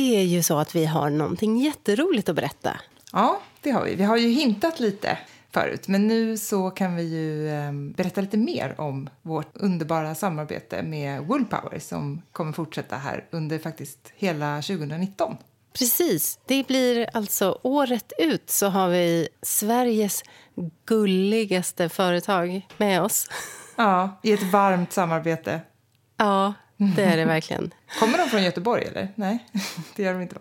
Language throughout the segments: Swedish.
det är ju så att vi har någonting jätteroligt att berätta. Ja, det har vi. Vi har ju hintat lite förut, men nu så kan vi ju eh, berätta lite mer om vårt underbara samarbete med Woolpower som kommer fortsätta här under faktiskt hela 2019. Precis. Det blir alltså året ut så har vi Sveriges gulligaste företag med oss. Ja, i ett varmt samarbete. Ja, det är det verkligen. Kommer de från Göteborg eller? Nej, det gör de inte va?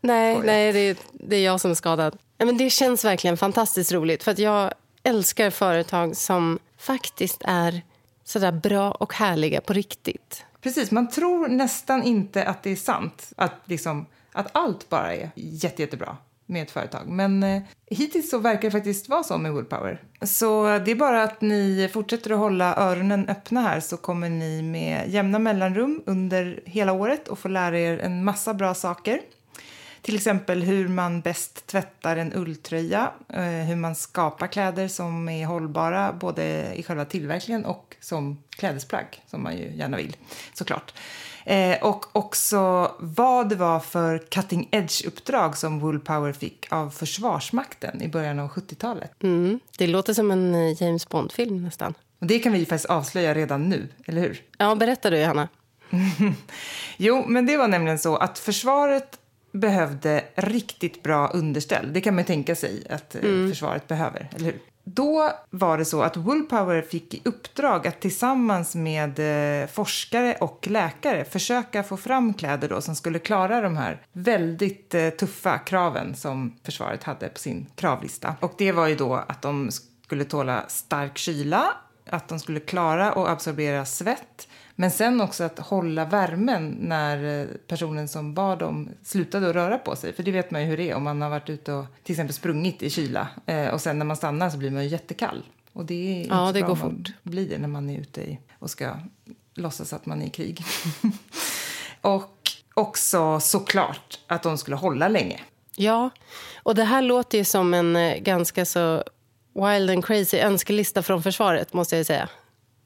Nej, nej det, är, det är jag som är skadad. Men det känns verkligen fantastiskt roligt för att jag älskar företag som faktiskt är sådär bra och härliga på riktigt. Precis, man tror nästan inte att det är sant. Att, liksom, att allt bara är jätte, jättebra med ett företag. Men eh, hittills så verkar det faktiskt vara så med Woolpower. Så det är bara att ni fortsätter att hålla öronen öppna här så kommer ni med jämna mellanrum under hela året och få lära er en massa bra saker. Till exempel hur man bäst tvättar en ulltröja, eh, hur man skapar kläder som är hållbara både i själva tillverkningen och som klädesplagg, som man ju gärna vill såklart. Eh, och också vad det var för cutting edge-uppdrag som Woolpower fick av Försvarsmakten i början av 70-talet. Mm, det låter som en eh, James Bond-film nästan. Och det kan vi faktiskt avslöja redan nu, eller hur? Ja, berätta du, Johanna. jo, men det var nämligen så att försvaret behövde riktigt bra underställ. Det kan man tänka sig att eh, mm. försvaret behöver, eller hur? Då var det så att Woolpower fick i uppdrag att tillsammans med eh, forskare och läkare försöka få fram kläder då som skulle klara de här väldigt eh, tuffa kraven som försvaret hade på sin kravlista. Och det var ju då att de skulle tåla stark kyla, att de skulle klara att absorbera svett, men sen också att hålla värmen när eh, personen som bad dem slutade att röra på sig. För det vet man ju hur det är om man har varit ute och till exempel sprungit i kyla. Eh, och sen när man stannar så blir man ju jättekall. Och det är ja, inte det går fort. blir det när man är ute i, och ska låtsas att man är i krig. och också såklart att de skulle hålla länge. Ja, och det här låter ju som en eh, ganska så wild and crazy önskelista från försvaret måste jag säga.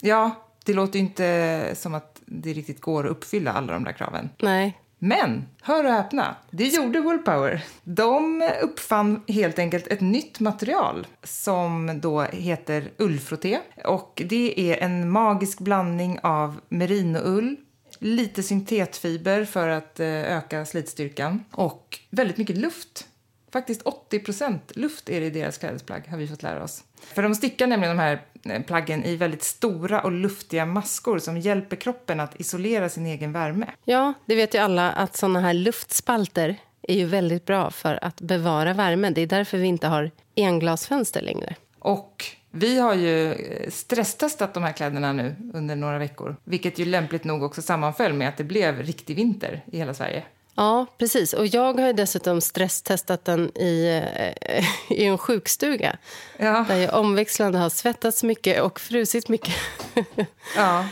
Ja, det låter inte som att det riktigt går att uppfylla alla de där kraven. Nej. Men, hör och häpna, det gjorde Woolpower. De uppfann helt enkelt ett nytt material som då heter ullfrotté. Och det är en magisk blandning av merinoull, lite syntetfiber för att eh, öka slitstyrkan och väldigt mycket luft. Faktiskt 80% luft är det i deras klädesplagg, har vi fått lära oss. För de stickar nämligen de här plaggen i väldigt stora och luftiga maskor som hjälper kroppen att isolera sin egen värme. Ja, det vet ju alla att såna här luftspalter är ju väldigt bra för att bevara värmen. Det är därför vi inte har englasfönster längre. Och vi har ju eh, stresstestat de här kläderna nu under några veckor, vilket ju lämpligt nog också sammanföll med att det blev riktig vinter i hela Sverige. Ja, precis. Och jag har dessutom stresstestat den i, eh, i en sjukstuga. Ja. Där jag omväxlande har svettats mycket och frusit mycket. Ja.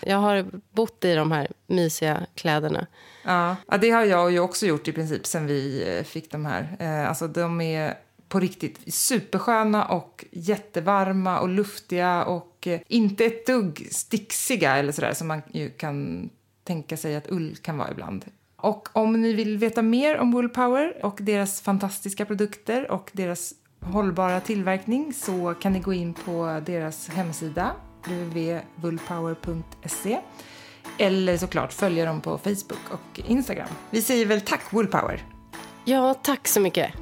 Jag har bott i de här mysiga kläderna. Ja, ja det har jag ju också gjort i princip sen vi eh, fick de här. Eh, alltså de är på riktigt supersköna och jättevarma och luftiga och inte ett dugg sticksiga eller sådär som man ju kan tänka sig att ull kan vara ibland. Och om ni vill veta mer om Woolpower och deras fantastiska produkter och deras hållbara tillverkning så kan ni gå in på deras hemsida www.woolpower.se eller såklart följa dem på Facebook och Instagram. Vi säger väl tack Woolpower! Ja, tack så mycket!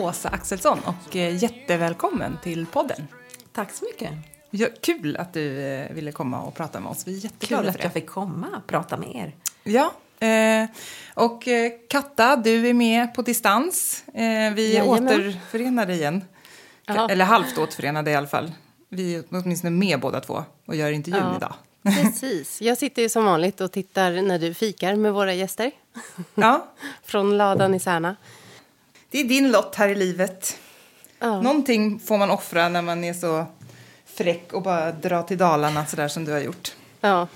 Åsa Axelsson och eh, jättevälkommen till podden. Tack så mycket. Ja, kul att du eh, ville komma och prata med oss. Vi är jätteglada Kul att jag fick komma och prata med er. Ja, eh, och Katta, du är med på distans. Vi är återförenade igen. Aha. Eller halvt återförenade i alla fall. Vi är åtminstone med båda två och gör intervjun ja. idag. Precis. Jag sitter som vanligt och tittar när du fikar med våra gäster. Ja. Från ladan i Särna. Det är din lott här i livet. Ja. Någonting får man offra när man är så fräck och bara dra till Dalarna så där som du har gjort. Ja,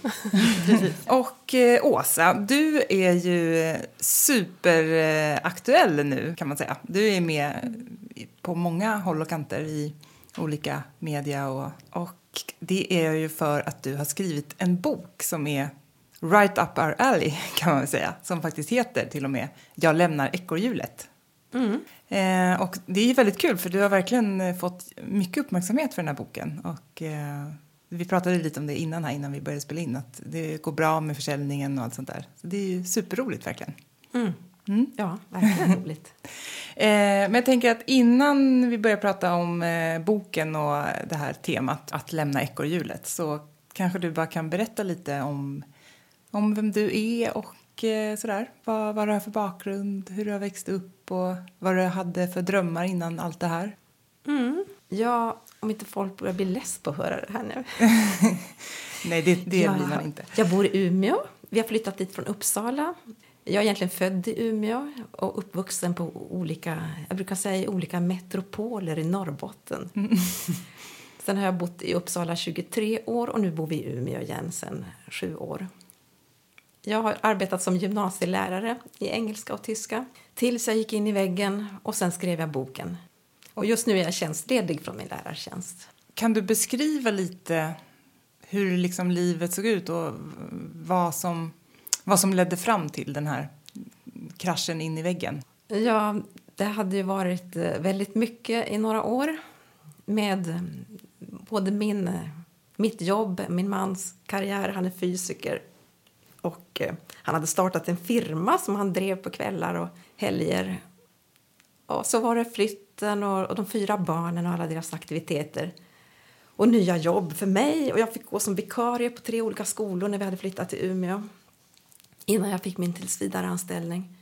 och eh, Åsa, du är ju superaktuell nu kan man säga. Du är med på många håll och kanter i olika media och, och det är ju för att du har skrivit en bok som är right up our alley kan man väl säga, som faktiskt heter till och med Jag lämnar ekorrhjulet. Mm. Eh, och det är väldigt kul för du har verkligen eh, fått mycket uppmärksamhet för den här boken. Och, eh, vi pratade lite om det innan här, innan vi började spela in, att det går bra med försäljningen och allt sånt där. Så det är ju superroligt verkligen. Mm. Mm. Ja, verkligen roligt. eh, men jag tänker att innan vi börjar prata om eh, boken och det här temat att lämna ekorrhjulet så kanske du bara kan berätta lite om, om vem du är och eh, sådär. Vad, vad du har för bakgrund, hur du har växt upp och vad du hade för drömmar innan allt det här. Mm. Ja, om inte folk börjar bli less på att höra det här nu. Nej, det, det ja, blir man inte. Jag bor i Umeå. Vi har flyttat dit från Uppsala. Jag är egentligen född i Umeå och uppvuxen på olika, jag brukar säga olika metropoler i Norrbotten. Mm. Sen har jag bott i Uppsala 23 år och nu bor vi i Umeå igen sen sju år. Jag har arbetat som gymnasielärare i engelska och tyska tills jag gick in i väggen och sen skrev jag boken. Och just nu är jag tjänstledig från min lärartjänst. Kan du beskriva lite hur liksom livet såg ut och vad som, vad som ledde fram till den här kraschen in i väggen? Ja, det hade ju varit eh, väldigt mycket i några år med både min, eh, mitt jobb, min mans karriär, han är fysiker och eh, han hade startat en firma som han drev på kvällar och helger. Och så var det flytten och, och de fyra barnen och alla deras aktiviteter och nya jobb för mig. Och Jag fick gå som vikarie på tre olika skolor när vi hade flyttat till Umeå innan jag fick min tillsvidareanställning.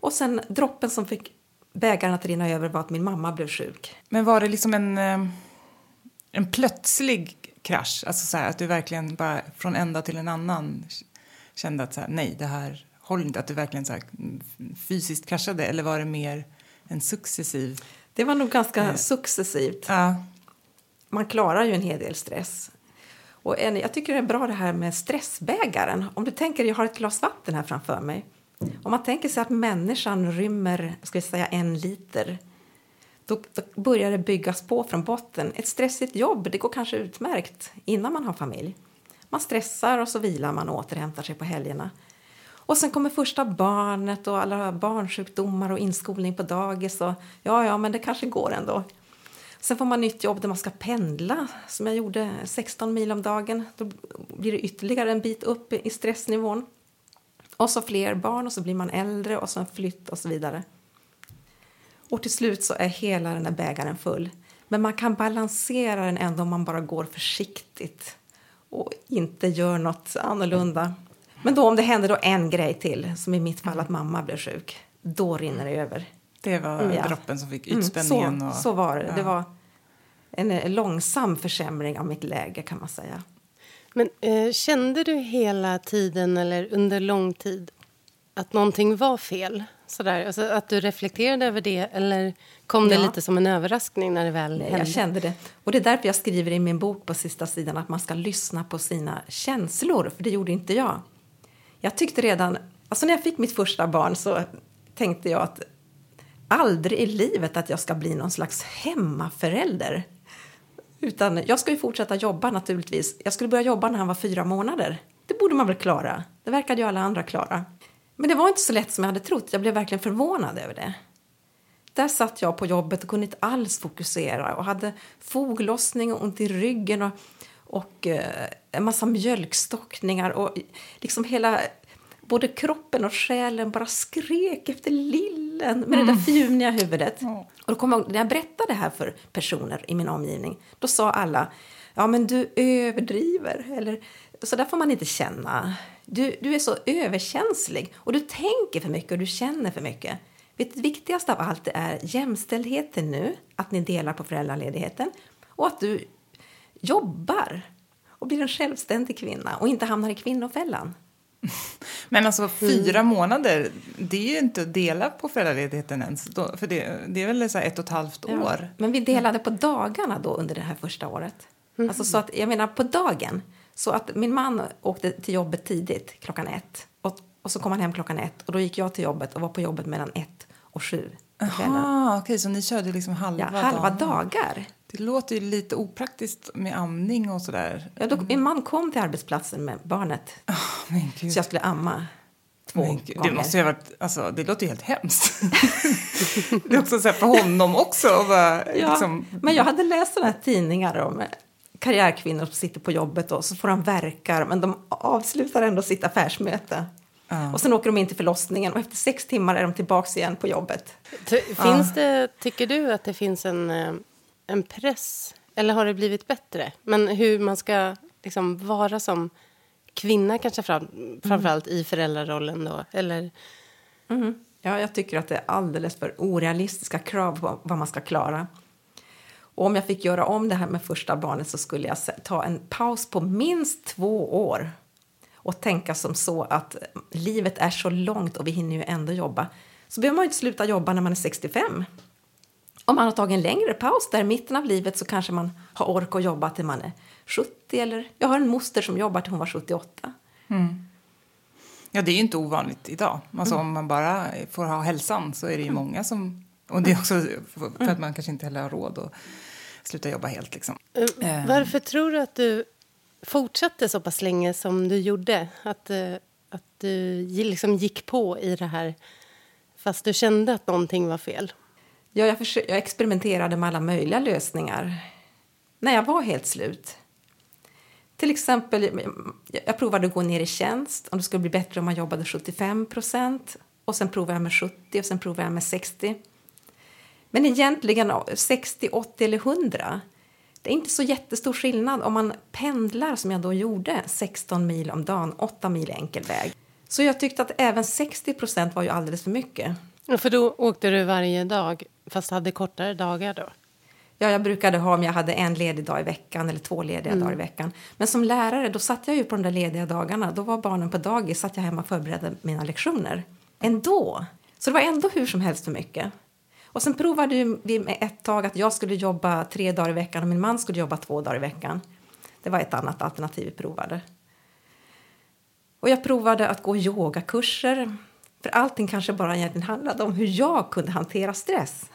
Och sen droppen som fick bägaren att rinna över var att min mamma blev sjuk. Men var det liksom en, eh, en plötslig krasch? Alltså så här, att du verkligen bara från en dag till en annan kände att så här, nej, det här håller inte? Att du verkligen så här, fysiskt kraschade? Eller var det mer en successiv... Det var nog ganska eh, successivt. Ja. Man klarar ju en hel del stress. Och en, jag tycker det är bra det här med stressbägaren. Om du tänker, jag har ett glas vatten här framför mig. Om man tänker sig att människan rymmer ska vi säga, en liter då, då, börjar det byggas på från botten. Ett stressigt jobb det går kanske utmärkt innan man har familj. Man stressar och så vilar man och återhämtar sig på helgerna. Och sen kommer första barnet och alla barnsjukdomar och inskolning på dagis. Och, ja, ja, men det kanske går ändå. Sen får man nytt jobb där man ska pendla, som jag gjorde 16 mil om dagen. Då blir det ytterligare en bit upp i stressnivån. Och så fler barn och så blir man äldre och så en flytt och så vidare. Och till slut så är hela den där bägaren full. Men man kan balansera den ändå om man bara går försiktigt och inte gör något annorlunda. Men då om det händer då en grej till, som i mitt fall att mamma blev sjuk, då rinner det över. Det var mm, ja. droppen som fick utspänningen? Mm, så, och, så var det. Ja. Det var en långsam försämring av mitt läge kan man säga. Men eh, kände du hela tiden eller under lång tid att någonting var fel? Sådär, alltså att du reflekterade över det eller kom det lite som en överraskning när det väl Nej, hände? Jag kände det. Och det är därför jag skriver i min bok på sista sidan att man ska lyssna på sina känslor, för det gjorde inte jag. Jag tyckte redan, alltså när jag fick mitt första barn så tänkte jag att aldrig i livet att jag ska bli någon slags hemmaförälder. Utan jag ska ju fortsätta jobba naturligtvis. Jag skulle börja jobba när han var fyra månader. Det borde man väl klara. Det verkade ju alla andra klara. Men det var inte så lätt som jag hade trott. Jag blev verkligen förvånad över det. Där satt jag på jobbet och kunde inte alls fokusera och hade foglossning och ont i ryggen och, och eh, en massa mjölkstockningar och liksom hela både kroppen och själen bara skrek efter lillen med mm. det där fjuniga huvudet. Mm. Och då kom jag, när jag berättade det här för personer i min omgivning, då sa alla ja men du överdriver. Eller, så där får man inte känna. Du, du är så överkänslig och du tänker för mycket och du känner för mycket. Det viktigaste av allt är jämställdheten nu, att ni delar på föräldraledigheten och att du jobbar och blir en självständig kvinna och inte hamnar i kvinnofällan. Men alltså fyra mm. månader, det är ju inte att dela på föräldraledigheten ens. Då, för det, det är väl så ett och ett halvt ja. år. Men vi delade på dagarna då under det här första året. Mm. Alltså så att, jag menar på dagen. Så att min man åkte till jobbet tidigt, klockan ett. Och, och så kom han hem klockan ett. Och då gick jag till jobbet och var på jobbet mellan ett och sju. Jaha, okej, så ni körde liksom halva, ja, halva dagar. Det låter ju lite opraktiskt med amning och sådär. Ja, då, min man kom till arbetsplatsen med barnet. Oh, så jag skulle amma två gånger. Det måste ju ha varit, alltså det låter ju helt hemskt. det är också så för honom också. Bara, ja, liksom... Men jag hade läst sådana här tidningar om karriärkvinnor som sitter på jobbet och så får de verkar men de avslutar ändå sitt affärsmöte. Uh. Och sen åker de in till förlossningen och efter sex timmar är de tillbaka igen på jobbet. Finns uh. det, tycker du att det finns en eh, en press? Eller har det blivit bättre? Men hur man ska liksom vara som kvinna kanske fram, framförallt mm. i föräldrarollen då? Eller? Mm. Ja, jag tycker att det är alldeles för orealistiska krav på vad man ska klara. Och om jag fick göra om det här med första barnet så skulle jag ta en paus på minst två år och tänka som så att livet är så långt och vi hinner ju ändå jobba. Så behöver man ju inte sluta jobba när man är 65 om man har tagit en längre paus där i mitten av livet så kanske man har ork att jobba till man är 70 eller jag har en moster som jobbar till hon var 78. Mm. Ja, det är ju inte ovanligt idag. Alltså mm. om man bara får ha hälsan så är det ju många som... Och det är också för att mm. man kanske inte heller har råd att sluta jobba helt liksom. Eh, eh. Varför tror du att du fortsatte så pass länge som du gjorde? Att, eh, att du liksom gick på i det här fast du kände att någonting var fel? Ja, jag, jag experimenterade med alla möjliga lösningar när jag var helt slut. Till exempel, jag provade att gå ner i tjänst om det skulle bli bättre om man jobbade 75 procent. Och sen provade jag med 70 och sen provade jag med 60. Men egentligen 60, 80 eller 100. Det är inte så jättestor skillnad om man pendlar som jag då gjorde 16 mil om dagen, 8 mil enkel väg. Så jag tyckte att även 60 procent var ju alldeles för mycket. För då åkte du varje dag, fast hade kortare dagar då? Ja, jag brukade ha om jag hade en ledig dag i veckan eller två lediga mm. dagar i veckan. Men som lärare, då satt jag ju på de där lediga dagarna. Då var barnen på dagis, satt jag hemma och förberedde mina lektioner. Ändå! Så det var ändå hur som helst för mycket. Och sen provade vi med ett tag att jag skulle jobba tre dagar i veckan och min man skulle jobba två dagar i veckan. Det var ett annat alternativ vi provade. Och jag provade att gå yogakurser för allting kanske bara egentligen handlade om hur jag kunde hantera stress.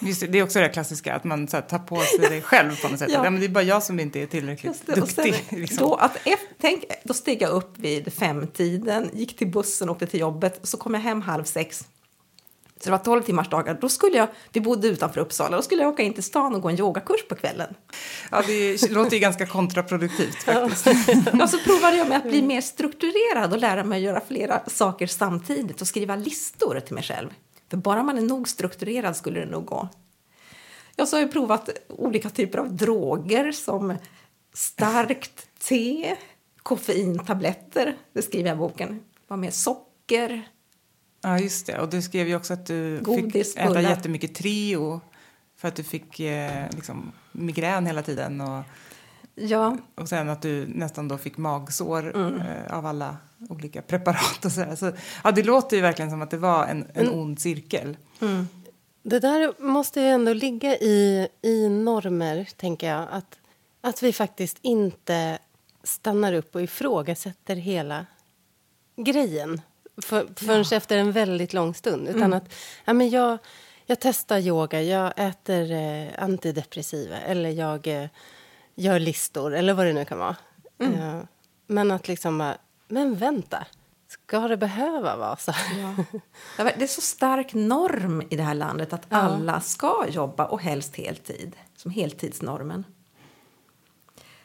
Just det, det är också det klassiska, att man så här, tar på sig det själv på något sätt. ja. ja. men det är bara jag som inte är tillräckligt duktig. Sen, liksom. då, att, tänk, då steg jag upp vid femtiden, gick till bussen, åkte till jobbet. Så kom jag hem halv sex. Så det var 12 timmars dagar. Då skulle jag, vi bodde utanför Uppsala, då skulle jag åka in till stan och gå en yogakurs på kvällen. Ja, det låter ju ganska kontraproduktivt faktiskt. ja, så provade jag med att bli mer strukturerad och lära mig att göra flera saker samtidigt och skriva listor till mig själv. För bara man är nog strukturerad skulle det nog gå. Jag har ju provat olika typer av droger som starkt te, koffeintabletter, det skriver jag i boken. Var med socker, Ja, just det. Och du skrev ju också att du Godis, fick äta bullar. jättemycket Treo för att du fick eh, liksom, migrän hela tiden. Och, ja. och sen att du nästan då fick magsår mm. eh, av alla olika preparat och sådär. Så, ja, det låter ju verkligen som att det var en, en mm. ond cirkel. Mm. Det där måste ju ändå ligga i, i normer, tänker jag. Att, att vi faktiskt inte stannar upp och ifrågasätter hela grejen för, förrän ja. efter en väldigt lång stund. Utan mm. att ja, men jag, jag testar yoga, jag äter eh, antidepressiva eller jag eh, gör listor eller vad det nu kan vara. Mm. Eh, men att liksom men vänta, ska det behöva vara så ja. Det är så stark norm i det här landet att ja. alla ska jobba och helst heltid, som heltidsnormen.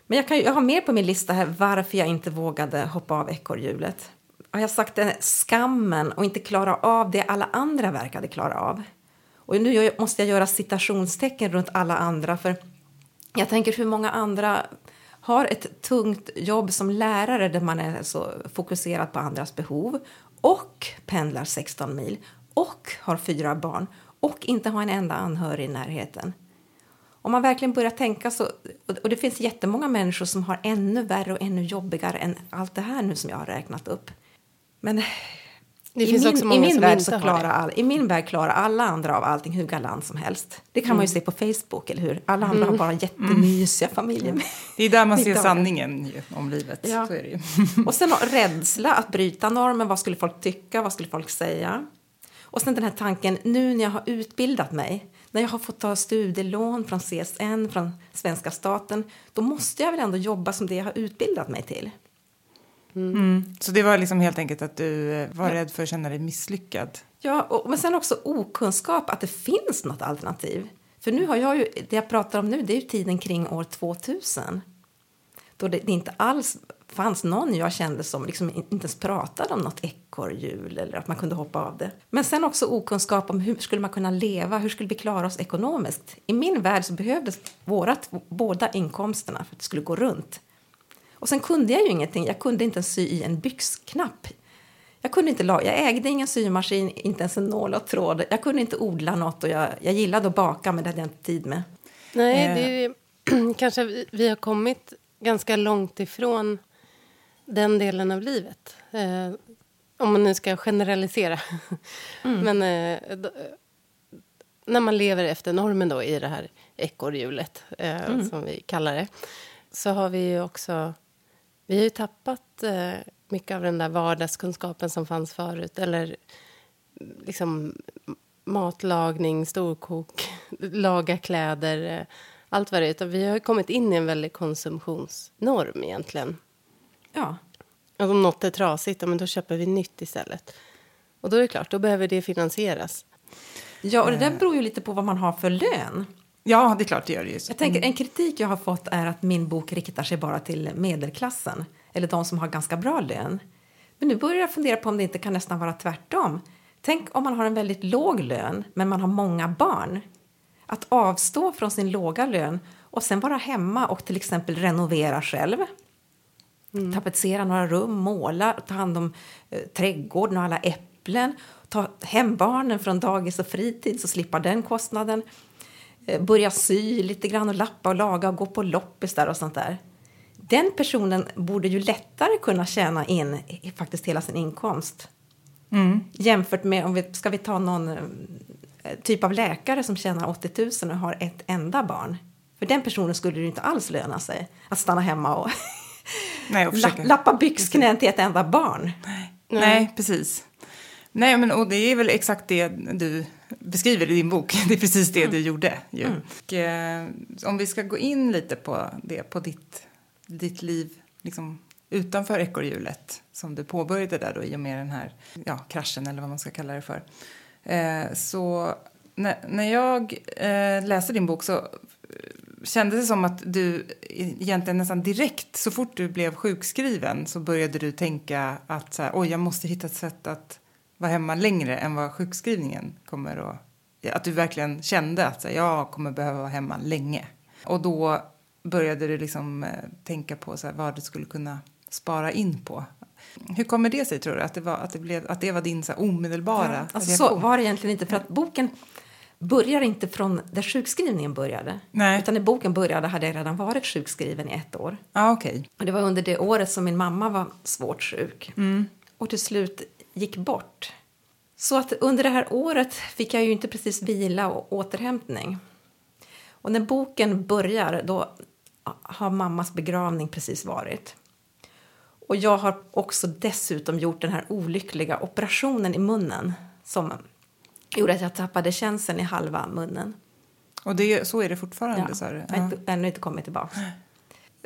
Men jag, kan, jag har mer på min lista här varför jag inte vågade hoppa av ekorrhjulet har jag sagt det, skammen och inte klara av det alla andra verkade klara av. Och nu måste jag göra citationstecken runt alla andra för jag tänker hur många andra har ett tungt jobb som lärare där man är så fokuserad på andras behov och pendlar 16 mil och har fyra barn och inte har en enda anhörig i närheten. Om man verkligen börjar tänka så, och det finns jättemånga människor som har ännu värre och ännu jobbigare än allt det här nu som jag har räknat upp. Men det i, min, i min värld så klarar all, I min värld klarar alla andra av allting hur galant som helst. Det kan mm. man ju mm. se på Facebook, eller hur? Alla andra mm. har bara jättemysiga mm. familjer. Det är där man ser sanningen ju, om livet. Ja. Så är det ju. och sen rädsla att bryta normen. Vad skulle folk tycka? Vad skulle folk säga? Och sen den här tanken, nu när jag har utbildat mig, när jag har fått ta studielån från CSN, från svenska staten, då måste jag väl ändå jobba som det jag har utbildat mig till. Mm. Så det var liksom helt enkelt att du eh, var ja. rädd för att känna dig misslyckad? Ja, och, men sen också okunskap att det finns något alternativ. För nu har jag ju, det jag pratar om nu det är tiden kring år 2000. Då det, det inte alls fanns någon jag kände som liksom inte ens pratade om något ekorrhjul eller att man kunde hoppa av det. Men sen också okunskap om hur skulle man kunna leva, hur skulle vi klara oss ekonomiskt? I min värld så behövdes vårat, båda inkomsterna för att det skulle gå runt. Och sen kunde jag ju ingenting. Jag kunde inte ens sy i en byxknapp. Jag, kunde inte jag ägde ingen symaskin, inte ens en nål och tråd. Jag kunde inte odla något och jag, jag gillade att baka men det hade jag inte tid med. Nej, det är, eh. kanske vi, vi har kommit ganska långt ifrån den delen av livet. Eh, om man nu ska generalisera. Mm. Men eh, då, när man lever efter normen då i det här ekorrhjulet, eh, mm. som vi kallar det så har vi ju också vi har ju tappat eh, mycket av den där vardagskunskapen som fanns förut. Eller liksom matlagning, storkok, laga kläder, eh, allt vad det är. Vi har kommit in i en väldig konsumtionsnorm egentligen. Ja. Och om något är trasigt, men då köper vi nytt istället. Och då är det klart, då behöver det finansieras. Ja, och det där beror ju lite på vad man har för lön. Ja, det är klart det gör det. Jag tänker, mm. en kritik jag har fått är att min bok riktar sig bara till medelklassen eller de som har ganska bra lön. Men nu börjar jag fundera på om det inte kan nästan vara tvärtom. Tänk om man har en väldigt låg lön, men man har många barn. Att avstå från sin låga lön och sen vara hemma och till exempel renovera själv. Mm. Tapetsera några rum, måla, ta hand om eh, trädgården och alla äpplen. Ta hem barnen från dagis och fritids och slippa den kostnaden. Eh, börja sy lite grann och lappa och laga och gå på loppis där och sånt där. Den personen borde ju lättare kunna tjäna in faktiskt hela sin inkomst. Mm. Jämfört med om vi ska vi ta någon eh, typ av läkare som tjänar 80 000 och har ett enda barn. För den personen skulle det inte alls löna sig att stanna hemma och, Nej, och lappa byxknän till ett enda barn. Nej, Nej precis. Nej, men och det är väl exakt det du beskriver i din bok. Det är precis det mm. du gjorde. Ju. Mm. Och, eh, om vi ska gå in lite på det, på ditt, ditt liv liksom, utanför ekorrhjulet som du påbörjade där då, i och med den här ja, kraschen eller vad man ska kalla det för. Eh, så när, när jag eh, läste din bok så kändes det som att du egentligen nästan direkt, så fort du blev sjukskriven så började du tänka att så här, oj, jag måste hitta ett sätt att vara hemma längre än vad sjukskrivningen kommer att... Att du verkligen kände att här, jag kommer behöva vara hemma länge. Och då började du liksom eh, tänka på så här, vad du skulle kunna spara in på. Hur kommer det sig, tror du? Att det var, att det blev, att det var din så omedelbara ja, alltså, Så var det egentligen inte. För att boken börjar inte från där sjukskrivningen började. Nej. Utan när boken började hade jag redan varit sjukskriven i ett år. Ah, okay. Och det var under det året som min mamma var svårt sjuk. Mm. Och till slut gick bort. Så att under det här året fick jag ju inte precis vila och återhämtning. Och när boken börjar, då har mammas begravning precis varit. Och jag har också dessutom gjort den här olyckliga operationen i munnen som gjorde att jag tappade känseln i halva munnen. Och det, så är det fortfarande? Ja, så jag har ännu inte kommit tillbaka.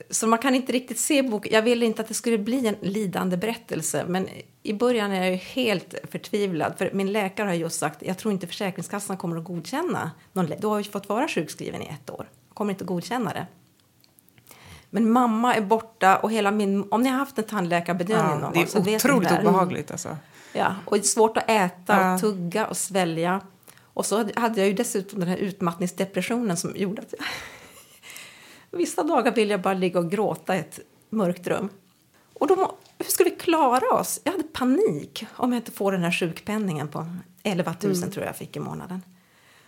Så man kan inte riktigt se boken. Jag ville inte att det skulle bli en lidande berättelse. Men i början är jag helt förtvivlad. För min läkare har just sagt jag tror inte Försäkringskassan kommer att godkänna. Någon, du har ju fått vara sjukskriven i ett år. kommer inte att godkänna det. Men mamma är borta och hela min... Om ni har haft en tandläkarbedömning ja, någon gång så vet Det är otroligt obehagligt alltså. Ja, och det är svårt att äta ja. och tugga och svälja. Och så hade jag ju dessutom den här utmattningsdepressionen som gjorde att jag Vissa dagar vill jag bara ligga och gråta i ett mörkt rum. Och då, hur ska vi klara oss? Jag hade panik om jag inte får den här sjukpenningen på 11 000 mm. tror jag fick i månaden.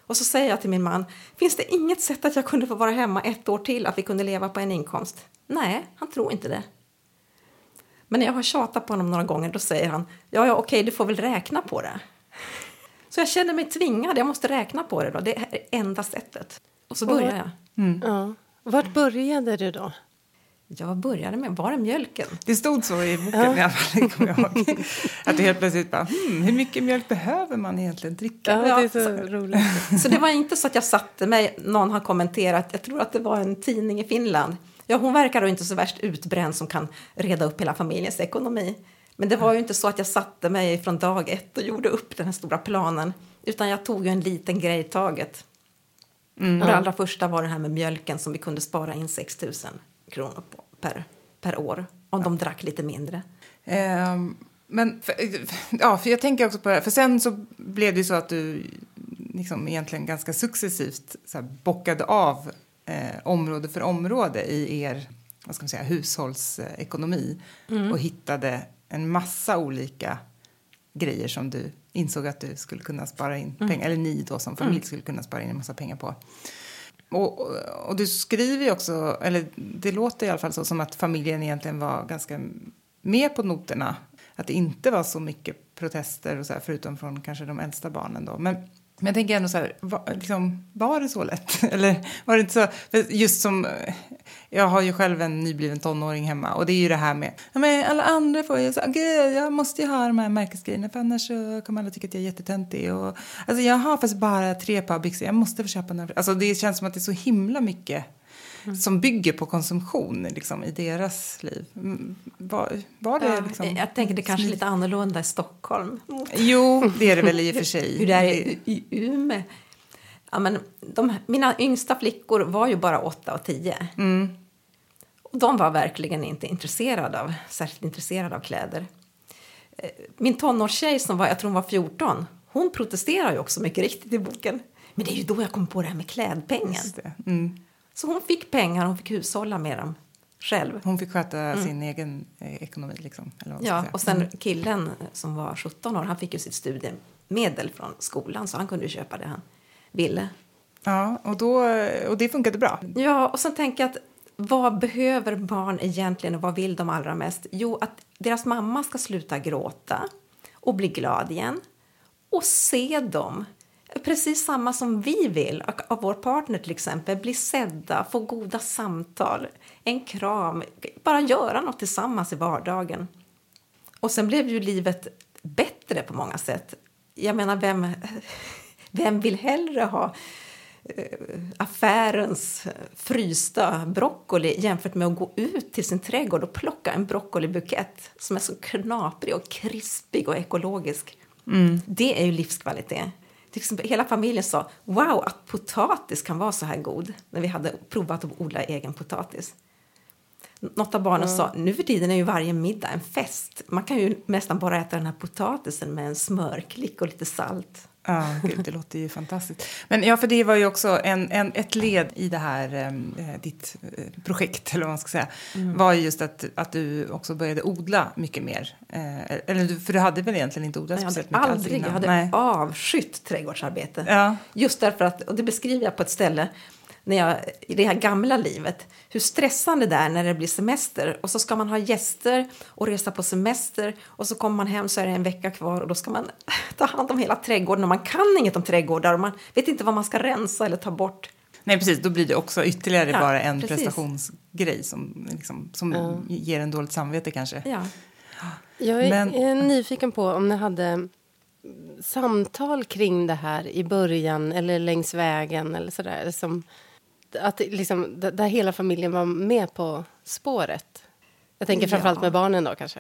Och så säger jag till min man, finns det inget sätt att jag kunde få vara hemma ett år till, att vi kunde leva på en inkomst? Nej, han tror inte det. Men när jag har tjatat på honom några gånger då säger han ja, ja okej, du får väl räkna på det. Så jag känner mig tvingad, jag måste räkna på det då. Det är enda sättet. Och så börjar jag. Mm. Ja. Vart började du då? Jag började med, var det mjölken? Det stod så i boken ja. i alla fall, kommer jag ihåg. Att du helt plötsligt bara, hmm, hur mycket mjölk behöver man egentligen dricka? Ja, det är så, så roligt. Så det var inte så att jag satte mig, någon har kommenterat, jag tror att det var en tidning i Finland. Ja, hon verkar då inte så värst utbränd som kan reda upp hela familjens ekonomi. Men det var ju inte så att jag satte mig från dag ett och gjorde upp den här stora planen. Utan jag tog ju en liten grej i taget. Mm. Det allra första var det här med mjölken som vi kunde spara in 6 000 kronor på, per, per år om de drack lite mindre. Um, men för, ja, för jag tänker också på det här, för sen så blev det ju så att du liksom egentligen ganska successivt så här, bockade av eh, område för område i er vad ska man säga, hushållsekonomi mm. och hittade en massa olika grejer som du insåg att du skulle kunna spara in mm. pengar, eller ni då som familj mm. skulle kunna spara in en massa pengar på. Och, och, du skriver ju också, eller det låter i alla fall så som att familjen egentligen var ganska med på noterna. Att det inte var så mycket protester och så här, förutom från kanske de äldsta barnen då. Men men jag tänker ändå så här, var, liksom, var det så lätt? Eller var det inte så? Just som, eh, jag har ju själv en nybliven tonåring hemma och det är ju det här med, men alla andra får ju så, okay, jag måste ju ha de här märkesgrejerna för annars så kommer alla tycka att jag är jättetöntig. Och, alltså jag har faktiskt bara tre par byxor, jag måste få köpa några. Alltså det känns som att det är så himla mycket Mm. som bygger på konsumtion liksom, i deras liv. Mm, var, var det liksom, jag tänker det kanske är lite annorlunda i Stockholm. Jo, det är det väl i och för sig. Hur det är i, i Umeå. Ja, men de, mina yngsta flickor var ju bara åtta och tio. Mm. Och de var verkligen inte intresserade av, särskilt intresserade av kläder. Eh, min tonårstjej som var, jag tror hon var 14, hon protesterar ju också mycket riktigt i boken. Men det är ju då jag kom på det här med klädpengen. Mm. Så hon fick pengar, hon fick hushålla med dem själv. Hon fick sköta mm. sin egen eh, ekonomi liksom? ja, och sen mm. killen som var 17 år, han fick ju sitt studiemedel från skolan så han kunde köpa det han ville. Ja, och, då, och det funkade bra? Ja, och sen tänker jag att vad behöver barn egentligen och vad vill de allra mest? Jo, att deras mamma ska sluta gråta och bli glad igen och se dem precis samma som vi vill av vår partner till exempel. Bli sedda, få goda samtal, en kram, bara göra något tillsammans i vardagen. Och sen blev ju livet bättre på många sätt. Jag menar, vem, vem vill hellre ha eh, affärens frysta broccoli jämfört med att gå ut till sin trädgård och plocka en broccolibukett som är så knaprig och krispig och ekologisk. Mm. Det är ju livskvalitet liksom, hela familjen sa wow, att potatis kan vara så här god när vi hade provat att odla egen potatis. Något av barnen mm. sa nu för tiden är ju varje middag en fest. Man kan ju nästan bara äta den här potatisen med en smörklick och lite salt. Ja, gud, det låter ju fantastiskt. Men ja, för det var ju också en, en, ett led i det här, eh, ditt eh, projekt, eller vad man ska säga, mm. var just att, att du också började odla mycket mer. Eh, eller, för du hade väl egentligen inte odlat speciellt mycket aldrig, Jag hade Nej. avskytt trädgårdsarbete. Ja. Just därför att, och det beskriver jag på ett ställe, när jag, i det här gamla livet, hur stressande det är när det blir semester och så ska man ha gäster och resa på semester och så kommer man hem så är det en vecka kvar och då ska man ta hand om hela trädgården och man kan inget om trädgårdar och man vet inte vad man ska rensa eller ta bort. Nej, precis. Då blir det också ytterligare ja, bara en precis. prestationsgrej som, liksom, som mm. ger en dåligt samvete kanske. Ja. Jag är, Men... är nyfiken på om ni hade samtal kring det här i början eller längs vägen eller sådär som att liksom, där hela familjen var med på spåret. Jag tänker framförallt med barnen då kanske.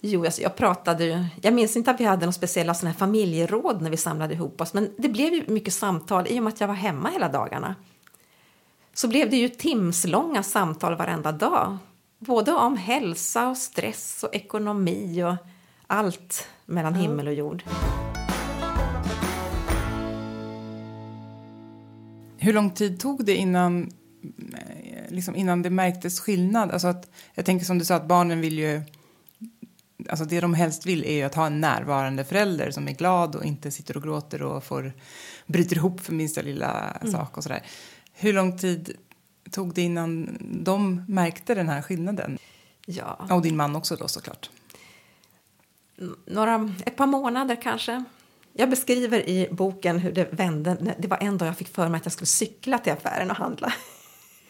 Jo, alltså jag pratade Jag minns inte att vi hade några speciella såna här familjeråd när vi samlade ihop oss, men det blev ju mycket samtal i och med att jag var hemma hela dagarna. Så blev det ju timslånga samtal varenda dag, både om hälsa och stress och ekonomi och allt mellan himmel och jord. Hur lång tid tog det innan, liksom innan det märktes skillnad? Alltså att, jag tänker som du sa att barnen vill ju... Alltså det de helst vill är ju att ha en närvarande förälder som är glad och inte sitter och gråter och får, bryter ihop för minsta lilla mm. sak och sådär. Hur lång tid tog det innan de märkte den här skillnaden? Ja. Och din man också då såklart. Några, ett par månader kanske. Jag beskriver i boken hur det vände. Det var en dag jag fick för mig att jag skulle cykla till affären och handla.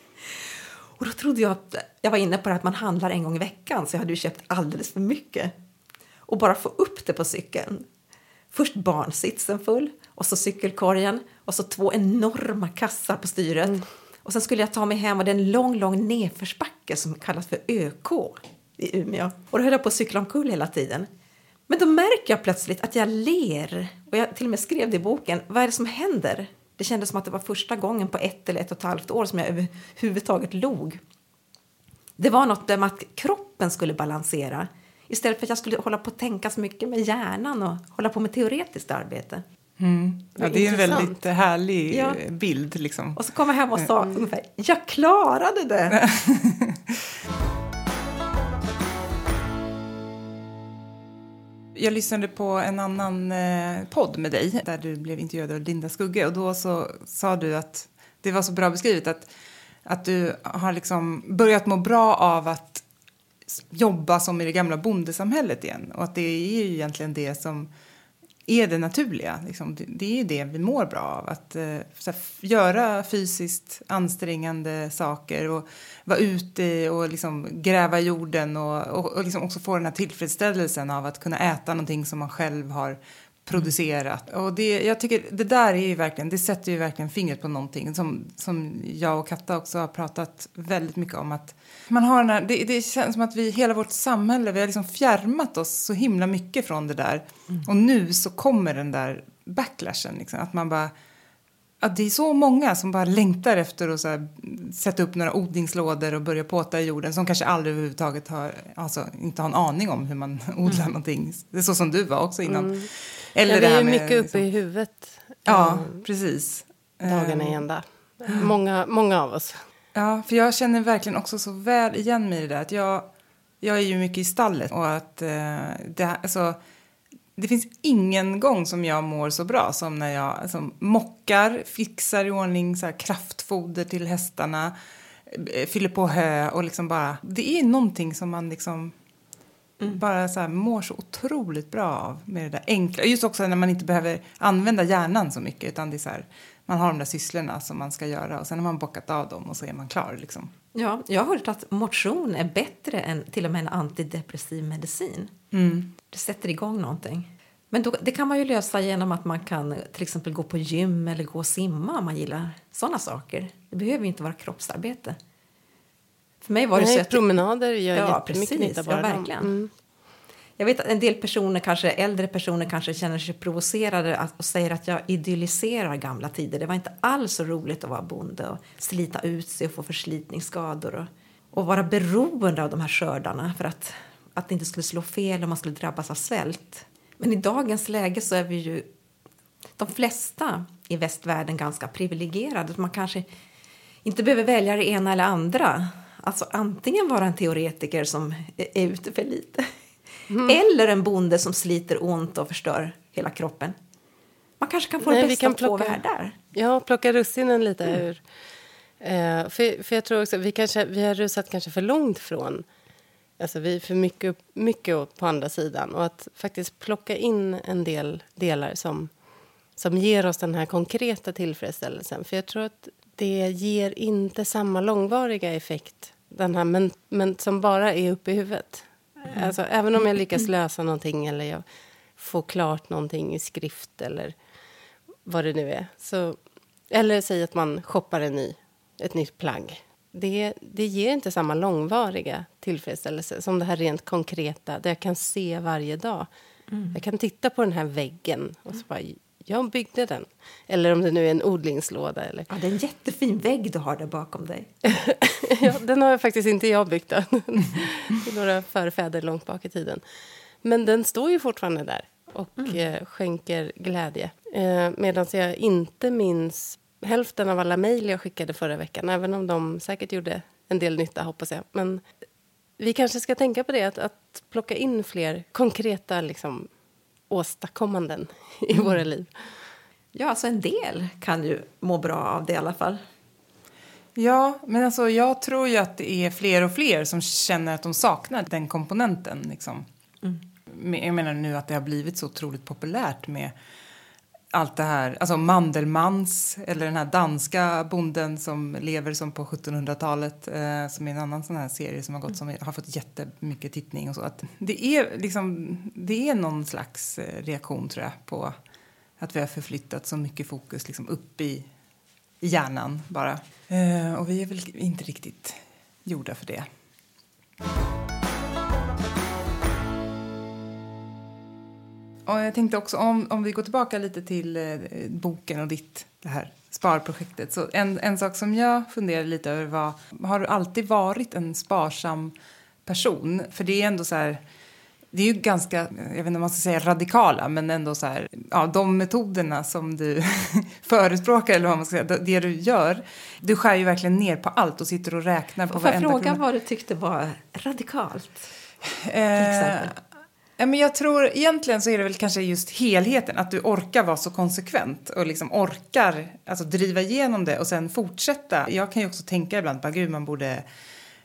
Och då trodde jag att jag var inne på att man handlar en gång i veckan så jag hade ju köpt alldeles för mycket. Och bara få upp det på cykeln. Först barnsitsen full och så cykelkorgen och så två enorma kassar på styret. Mm. Och sen skulle jag ta mig hem och det är en lång, lång nedförsbacke som kallas för ÖK i Umeå. Och då höll jag på att cykla omkull hela tiden. Men då märker jag plötsligt att jag ler. Och jag till och med skrev det i boken. Vad är det som händer? Det kändes som att det var första gången på ett eller ett och ett halvt år som jag överhuvudtaget log. Det var något med att kroppen skulle balansera istället för att jag skulle hålla på att tänka så mycket med hjärnan och hålla på med teoretiskt arbete. Mm. Ja, det är en väldigt härlig ja. bild. Liksom. Och så kom jag hem och sa mm. ungefär, jag klarade det! Jag lyssnade på en annan eh, podd med dig där du blev intervjuad av Linda Skugge och då så sa du att det var så bra beskrivet att, att du har liksom börjat må bra av att jobba som i det gamla bondesamhället igen och att det är ju egentligen det som är det naturliga. Liksom, det, det, är det vi mår bra av. Att eh, här, göra fysiskt ansträngande saker och vara ute och liksom, gräva i jorden och, och, och liksom också få den här tillfredsställelsen av att kunna äta någonting som man själv har producerat. Och det, jag tycker det där är ju verkligen, det sätter ju verkligen fingret på någonting som, som jag och Katta också har pratat väldigt mycket om. att man har den här, det, det känns som att vi, hela vårt samhälle, vi har liksom fjärmat oss så himla mycket från det där. Mm. Och nu så kommer den där backlashen, liksom, att man bara att det är så många som bara längtar efter att så sätta upp några odlingslådor och börja påta i jorden som kanske aldrig överhuvudtaget har, alltså, inte har en aning om hur man odlar mm. någonting. Det är så som du var också innan. Mm. Eller ja, vi är med, mycket uppe liksom, i huvudet. Ja, um, precis. Dagarna i ehm. ända. Många, många av oss. Ja, för jag känner verkligen också så väl igen mig i det där. Att jag, jag är ju mycket i stallet och att uh, det, alltså, det finns ingen gång som jag mår så bra som när jag alltså, mockar, fixar i ordning så här, kraftfoder till hästarna, eh, fyller på hö och liksom bara... Det är någonting som man liksom mm. bara så här, mår så otroligt bra av med det där enkla. Just också när man inte behöver använda hjärnan så mycket utan det är så här, man har de där sysslorna som man ska göra och sen har man bockat av dem och så är man klar liksom. Ja, jag har hört att motion är bättre än till och med en antidepressiv medicin. Mm. Det sätter igång någonting. Men då, det kan man ju lösa genom att man kan till exempel gå på gym eller gå och simma om man gillar sådana saker. Det behöver inte vara kroppsarbete. För mig var det Nej, så att, promenader gör ja, jättemycket nytta bara. Ja, verkligen. Mm. Jag vet att en del personer, kanske äldre personer, kanske känner sig provocerade och säger att jag idylliserar gamla tider. Det var inte alls så roligt att vara bonde och slita ut sig och få förslitningsskador och, och vara beroende av de här skördarna för att, att det inte skulle slå fel och man skulle drabbas av svält. Men i dagens läge så är vi ju de flesta i västvärlden ganska privilegierade. Man kanske inte behöver välja det ena eller andra. Alltså antingen vara en teoretiker som är ute för lite mm. eller en bonde som sliter ont och förstör hela kroppen. Man kanske kan få Nej, det bästa av två världar. Ja, plocka russinen lite mm. ur... Eh, för, för jag tror också vi, kanske, vi har rusat kanske för långt från Alltså vi är för mycket, mycket på andra sidan. Och att faktiskt plocka in en del delar som, som ger oss den här konkreta tillfredsställelsen. För jag tror att det ger inte samma långvariga effekt den här, men, men som bara är uppe i huvudet. Alltså, även om jag lyckas lösa någonting eller jag får klart någonting i skrift eller vad det nu är. Så, eller säg att man shoppar en ny, ett nytt plagg det, det ger inte samma långvariga tillfredsställelse som det här rent konkreta, där jag kan se varje dag. Mm. Jag kan titta på den här väggen och så bara, jag byggde den. Eller om det nu är en odlingslåda. Eller... Ja, det är en jättefin vägg du har där bakom dig. ja, den har faktiskt inte jag byggt. är några förfäder långt bak i tiden. Men den står ju fortfarande där och mm. eh, skänker glädje. Eh, Medan jag inte minns hälften av alla mejl jag skickade förra veckan, även om de säkert gjorde en del nytta, hoppas jag. Men vi kanske ska tänka på det, att, att plocka in fler konkreta liksom, åstadkommanden i mm. våra liv. Ja, alltså en del kan ju må bra av det i alla fall. Ja, men alltså jag tror ju att det är fler och fler som känner att de saknar den komponenten. Liksom. Mm. Jag menar nu att det har blivit så otroligt populärt med allt det här, alltså Mandelmans eller den här danska bonden som lever som på 1700-talet eh, som är en annan sån här serie som har gått som har fått jättemycket tittning och så. Att det är liksom, det är någon slags eh, reaktion tror jag på att vi har förflyttat så mycket fokus liksom upp i, i hjärnan bara. Eh, och vi är väl inte riktigt gjorda för det. Och jag tänkte också om, om vi går tillbaka lite till eh, boken och ditt det här sparprojektet. Så en, en sak som jag funderade lite över var, har du alltid varit en sparsam person? För det är ändå så här, det är ju ganska, jag vet inte om man ska säga radikala, men ändå så här, ja, de metoderna som du förespråkar, eller vad man ska säga, det du gör, du skär ju verkligen ner på allt och sitter och räknar på Får jag fråga krona. vad du tyckte var radikalt? Eh, men jag tror egentligen så är det väl kanske just helheten, att du orkar vara så konsekvent och liksom orkar alltså, driva igenom det och sen fortsätta. Jag kan ju också tänka ibland bara gud man borde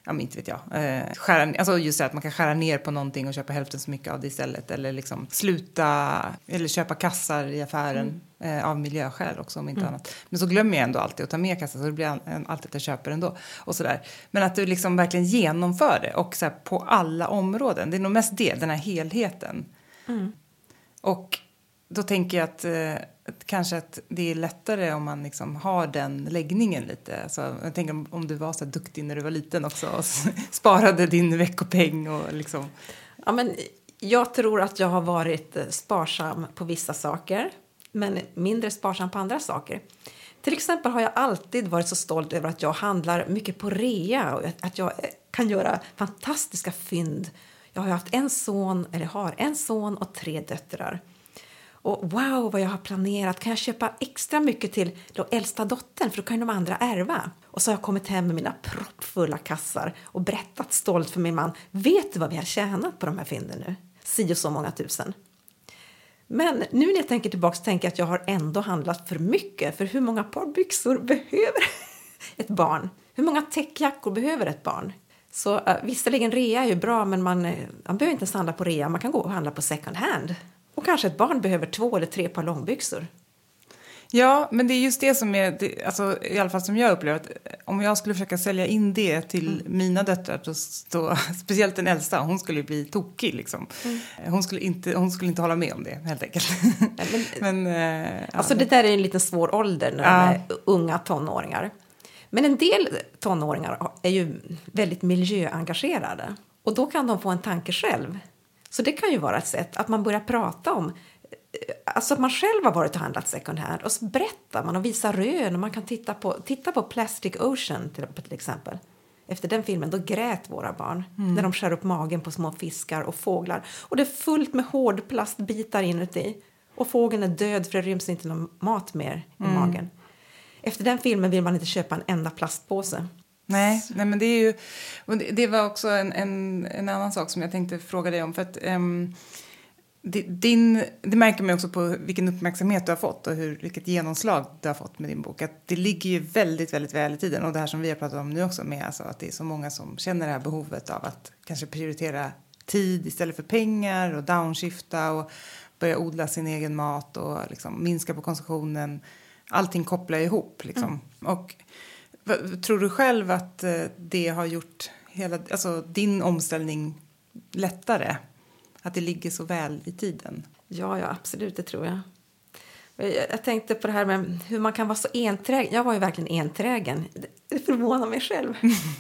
ja men inte vet jag, eh, skära, alltså just det att man kan skära ner på någonting och köpa hälften så mycket av det istället eller liksom sluta eller köpa kassar i affären mm. eh, av miljöskäl också om inte mm. annat. Men så glömmer jag ändå alltid att ta med kassar så det blir alltid att jag köper ändå och sådär. Men att du liksom verkligen genomför det och så på alla områden. Det är nog mest det, den här helheten. Mm. Och då tänker jag att eh, kanske att det är lättare om man liksom har den läggningen lite. Alltså, jag tänker om, om du var så duktig när du var liten också och sparade din veckopeng och liksom. Ja, men jag tror att jag har varit eh, sparsam på vissa saker men mindre sparsam på andra saker. Till exempel har jag alltid varit så stolt över att jag handlar mycket på rea och att jag eh, kan göra fantastiska fynd. Jag har haft en son, eller har en son och tre döttrar. Och wow, vad jag har planerat. Kan jag köpa extra mycket till då äldsta dottern för då kan de andra ärva? Och så har jag kommit hem med mina proppfulla kassar och berättat stolt för min man. Vet du vad vi har tjänat på de här fynden nu? Si och så många tusen. Men nu när jag tänker tillbaka tänker jag att jag har ändå handlat för mycket. För hur många par byxor behöver ett barn? Hur många täckjackor behöver ett barn? Så uh, visserligen rea är ju bra, men man, eh, man behöver inte ens handla på rea. Man kan gå och handla på second hand. Och kanske ett barn behöver två eller tre par långbyxor. Ja, men det är just det som är, det, alltså, i alla fall som jag upplever, att om jag skulle försöka sälja in det till mm. mina döttrar, då, speciellt den äldsta, hon skulle bli tokig liksom. Mm. Hon, skulle inte, hon skulle inte hålla med om det helt enkelt. Ja, men, men, äh, alltså ja. det där är en lite svår ålder när ja. de är unga tonåringar. Men en del tonåringar är ju väldigt miljöengagerade och då kan de få en tanke själv så det kan ju vara ett sätt att man börjar prata om eh, Alltså att man själv har varit och handlat second hand och så berättar man och visar rön och man kan titta på, titta på Plastic Ocean till, till exempel. Efter den filmen då grät våra barn mm. när de skär upp magen på små fiskar och fåglar och det är fullt med hårdplastbitar inuti och fågeln är död för det ryms inte någon mat mer i mm. magen. Efter den filmen vill man inte köpa en enda plastpåse. Nej, nej men det är ju... det var också en, en, en annan sak som jag tänkte fråga dig om. För att, um, din, det märker man också på vilken uppmärksamhet du har fått och hur, vilket genomslag du har fått med din bok. Att det ligger ju väldigt, väldigt väl i tiden. Och det här som vi har pratat om nu också med alltså att det är så många som känner det här behovet av att kanske prioritera tid istället för pengar och downshifta och börja odla sin egen mat och liksom minska på konsumtionen. Allting kopplar ihop liksom. Mm. Och Tror du själv att eh, det har gjort hela, alltså din omställning lättare? Att det ligger så väl i tiden? Ja, ja absolut, det tror jag. Jag tänkte på det här med hur man kan vara så enträgen. Jag var ju verkligen enträgen. Det förvånar mig själv.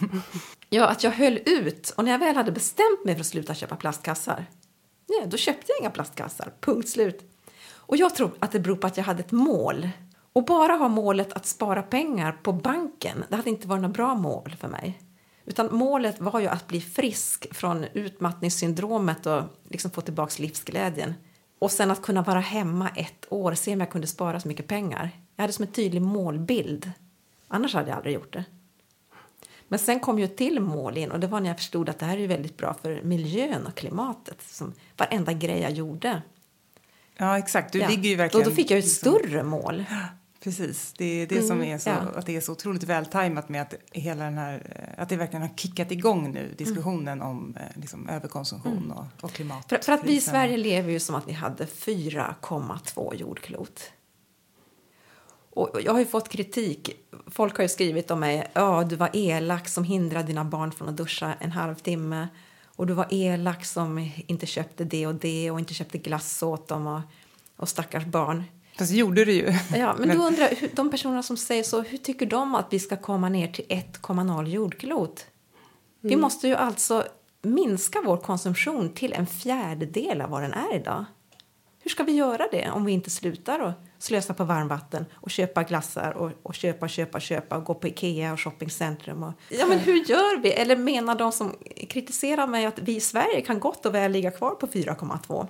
ja, att jag höll ut. Och när jag väl hade bestämt mig för att sluta köpa plastkassar, ja, då köpte jag inga plastkassar. Punkt slut. Och jag tror att det beror på att jag hade ett mål. Och bara ha målet att spara pengar på banken, det hade inte varit något bra mål för mig. Utan målet var ju att bli frisk från utmattningssyndromet och liksom få tillbaka livsglädjen. Och sen att kunna vara hemma ett år, se om jag kunde spara så mycket pengar. Jag hade som en tydlig målbild. Annars hade jag aldrig gjort det. Men sen kom ju ett till mål in och det var när jag förstod att det här är väldigt bra för miljön och klimatet. Som varenda grej jag gjorde. Ja, exakt. Du ja. ligger ju verkligen... Då, då fick jag ett liksom- större mål. Precis, det är det mm, som är så, ja. att det är så otroligt vältajmat med att hela den här, att det verkligen har kickat igång nu diskussionen mm. om eh, liksom, överkonsumtion mm. och, och klimat. För, för, att vi i Sverige lever ju som att vi hade 4,2 jordklot. Och jag har ju fått kritik. Folk har ju skrivit om mig. Ja, du var elak som hindrade dina barn från att duscha en halvtimme. Och du var elak som inte köpte det och det och inte köpte glass åt dem och, och stackars barn. Fast gjorde du ju. Ja, men, men då undrar jag, de personerna som säger så, hur tycker de att vi ska komma ner till 1,0 jordklot? Mm. Vi måste ju alltså minska vår konsumtion till en fjärdedel av vad den är idag. Hur ska vi göra det om vi inte slutar att slösa på varmvatten och köpa glassar och, och köpa, köpa, köpa och gå på Ikea och shoppingcentrum? Och, ja, men hur gör vi? Eller menar de som kritiserar mig att vi i Sverige kan gott och väl ligga kvar på 4,2?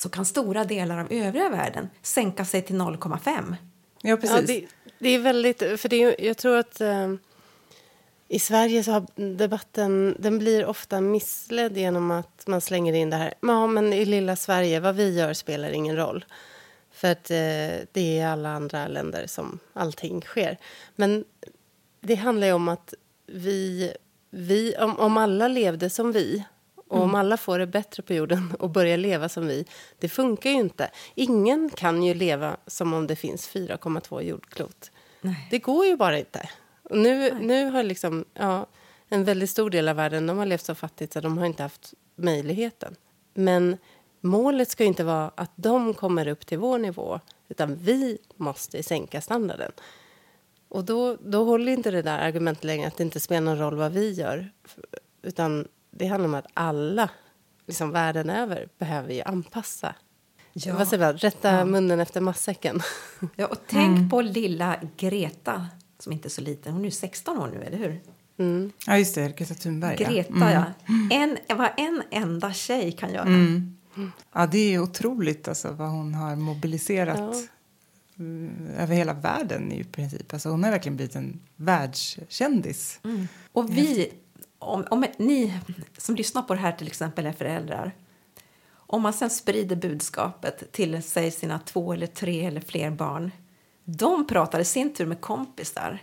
Så kan stora delar av övriga världen sänka sig till 0,5. Ja, precis. Ja, det, det, är väldigt... För det är, jag tror att eh, i Sverige så har debatten den blir ofta missledd genom att man slänger in det här. Ja, men i lilla Sverige, vad vi gör spelar ingen roll. För att eh, det är alla andra länder som allting sker. Men det handlar ju om att vi, vi om, om alla levde som vi och om mm. alla får det bättre på jorden och börjar leva som vi, det funkar ju inte. Ingen kan ju leva som om det finns 4,2 jordklot. Nej. Det går ju bara inte. Och nu, nu har liksom, ja, en väldigt stor del av världen de har levt så fattigt så de har inte haft möjligheten. Men målet ska inte vara att de kommer upp till vår nivå utan vi måste sänka standarden. Och då, då håller inte det där argumentet längre att det inte spelar någon roll vad vi gör. Utan det handlar om att alla liksom, världen över behöver ju anpassa. Ja. Vad säger man? Rätta ja. munnen efter matsäcken. Ja, och tänk mm. på lilla Greta, som inte är så liten. Hon är 16 år nu, eller hur? Mm. Ja, just det. Greta Thunberg. Greta, ja. Mm. ja. En, vad en enda tjej kan göra. Mm. Ja, det är otroligt alltså, vad hon har mobiliserat ja. Mm, över hela världen i princip. Alltså, hon har verkligen blivit en världskändis. Mm. Och vi om, om ni som lyssnar på det här till exempel är föräldrar om man sen sprider budskapet till sig sina två eller tre eller fler barn de pratar i sin tur med kompisar.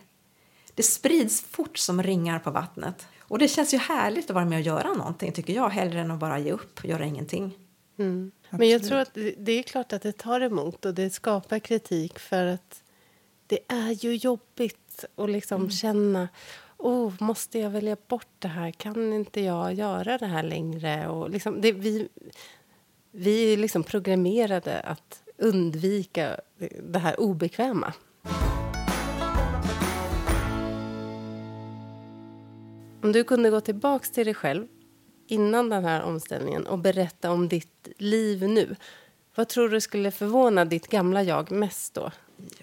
Det sprids fort som ringar på vattnet. Och det känns ju härligt att vara med och göra någonting tycker jag, hellre än att bara ge upp och göra ingenting. Mm. Men jag tror att det är klart att det tar emot och det skapar kritik för att det är ju jobbigt att liksom mm. känna oh, måste jag välja bort det här? Kan inte jag göra det här längre? Och liksom, det, vi, vi är liksom programmerade att undvika det här obekväma. Om du kunde gå tillbaka till dig själv innan den här omställningen och berätta om ditt liv nu vad tror du skulle förvåna ditt gamla jag mest då?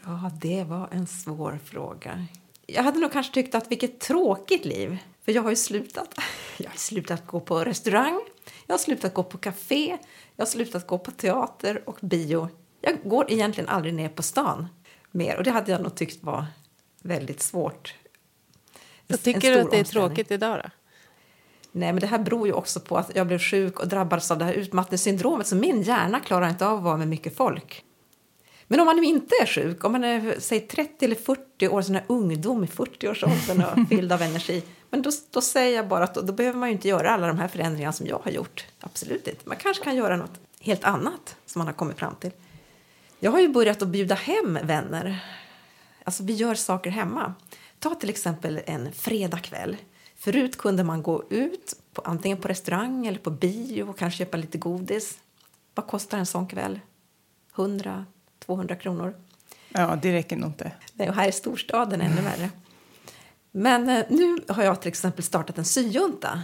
Ja, det var en svår fråga jag hade nog kanske tyckt att vilket tråkigt liv. För jag har ju slutat. Jag har slutat gå på restaurang, jag har slutat gå på café, jag har slutat gå på teater och bio. Jag går egentligen aldrig ner på stan mer och det hade jag nog tyckt var väldigt svårt. Så tycker du att det är tråkigt idag då? Nej, men det här beror ju också på att jag blev sjuk och drabbades av det här utmattningssyndromet så min hjärna klarar inte av att vara med mycket folk. Men om man nu inte är sjuk, om man är säg 30 eller 40 år, sån här ungdom i 40-årsåldern och fylld av energi, men då, då säger jag bara att då, då, behöver man ju inte göra alla de här förändringarna som jag har gjort. Absolut inte. Man kanske kan göra något helt annat som man har kommit fram till. Jag har ju börjat att bjuda hem vänner. Alltså vi gör saker hemma. Ta till exempel en fredagkväll. Förut kunde man gå ut, på, antingen på restaurang eller på bio och kanske köpa lite godis. Vad kostar en sån kväll? 100, 200 kronor. Ja, det räcker nog inte. Nej, och här i storstaden ännu värre. Men eh, nu har jag till exempel startat en syjunta.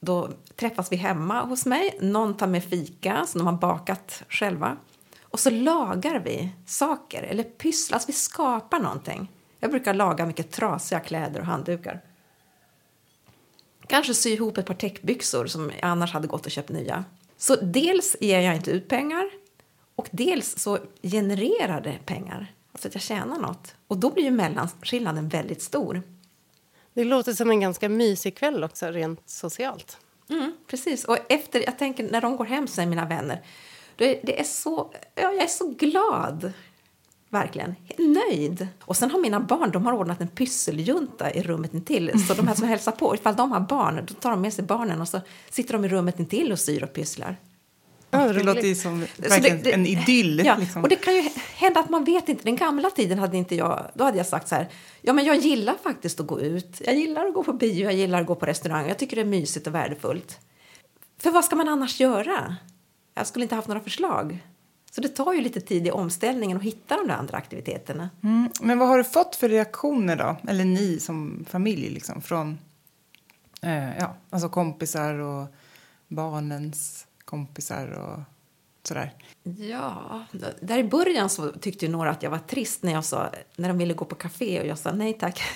Då träffas vi hemma hos mig. Någon tar med fika som de har bakat själva. Och så lagar vi saker, eller pysslas. Vi skapar någonting. Jag brukar laga mycket trasiga kläder och handdukar. Kanske sy ihop ett par täckbyxor som jag annars hade gått och köpt nya. Så dels ger jag inte ut pengar och dels så genererar det pengar, så att jag tjänar något. Och då blir ju mellanskillnaden väldigt stor. Det låter som en ganska mysig kväll också, rent socialt. Mm, precis. Och efter, jag tänker, när de går hem, säger mina vänner, det, det är så, ja, jag är så glad. Verkligen. Nöjd. Och sen har mina barn de har ordnat en pysseljunta i rummet intill. Så de här som hälsar på, ifall de har barn, då tar de med sig barnen och så sitter de i rummet intill och syr och pysslar. Ja, det låter ju som verkligen det, det, en idyll. Ja, liksom. och det kan ju hända att man vet inte. Den gamla tiden hade inte jag, då hade jag sagt så här, ja men jag gillar faktiskt att gå ut. Jag gillar att gå på bio, jag gillar att gå på restaurang. Jag tycker det är mysigt och värdefullt. För vad ska man annars göra? Jag skulle inte haft några förslag. Så det tar ju lite tid i omställningen att hitta de där andra aktiviteterna. Mm. Men vad har du fått för reaktioner då? Eller ni som familj liksom från eh, ja, alltså kompisar och barnens kompisar och sådär? Ja, där i början så tyckte ju några att jag var trist när jag sa, när de ville gå på café och jag sa nej tack.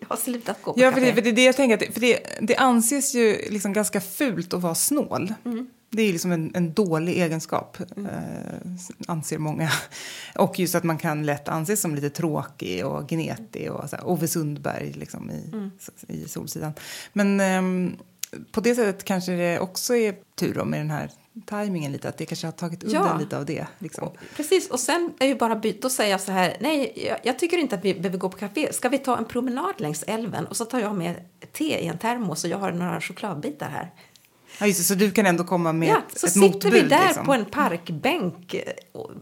Jag har slutat gå på ja. För det, för det är det jag tänker, för det, det anses ju liksom ganska fult att vara snål. Mm. Det är liksom en, en dålig egenskap, mm. eh, anser många. Och just att man kan lätt anses som lite tråkig och gnetig. Och så här, Ove Sundberg liksom, i, mm. i Solsidan. Men eh, på det sättet kanske det också är tur då, med den här tajmingen lite, att det kanske har tagit udden ja. lite av det. Liksom. Precis, och sen är ju bara byt, då säger jag så här, nej, jag, jag, tycker inte att vi behöver gå på café. Ska vi ta en promenad längs älven? Och så tar jag med te i en termos och jag har några chokladbitar här. Ja, just det, så du kan ändå komma med ja, ett, så ett sitter motbud, vi där liksom. på en parkbänk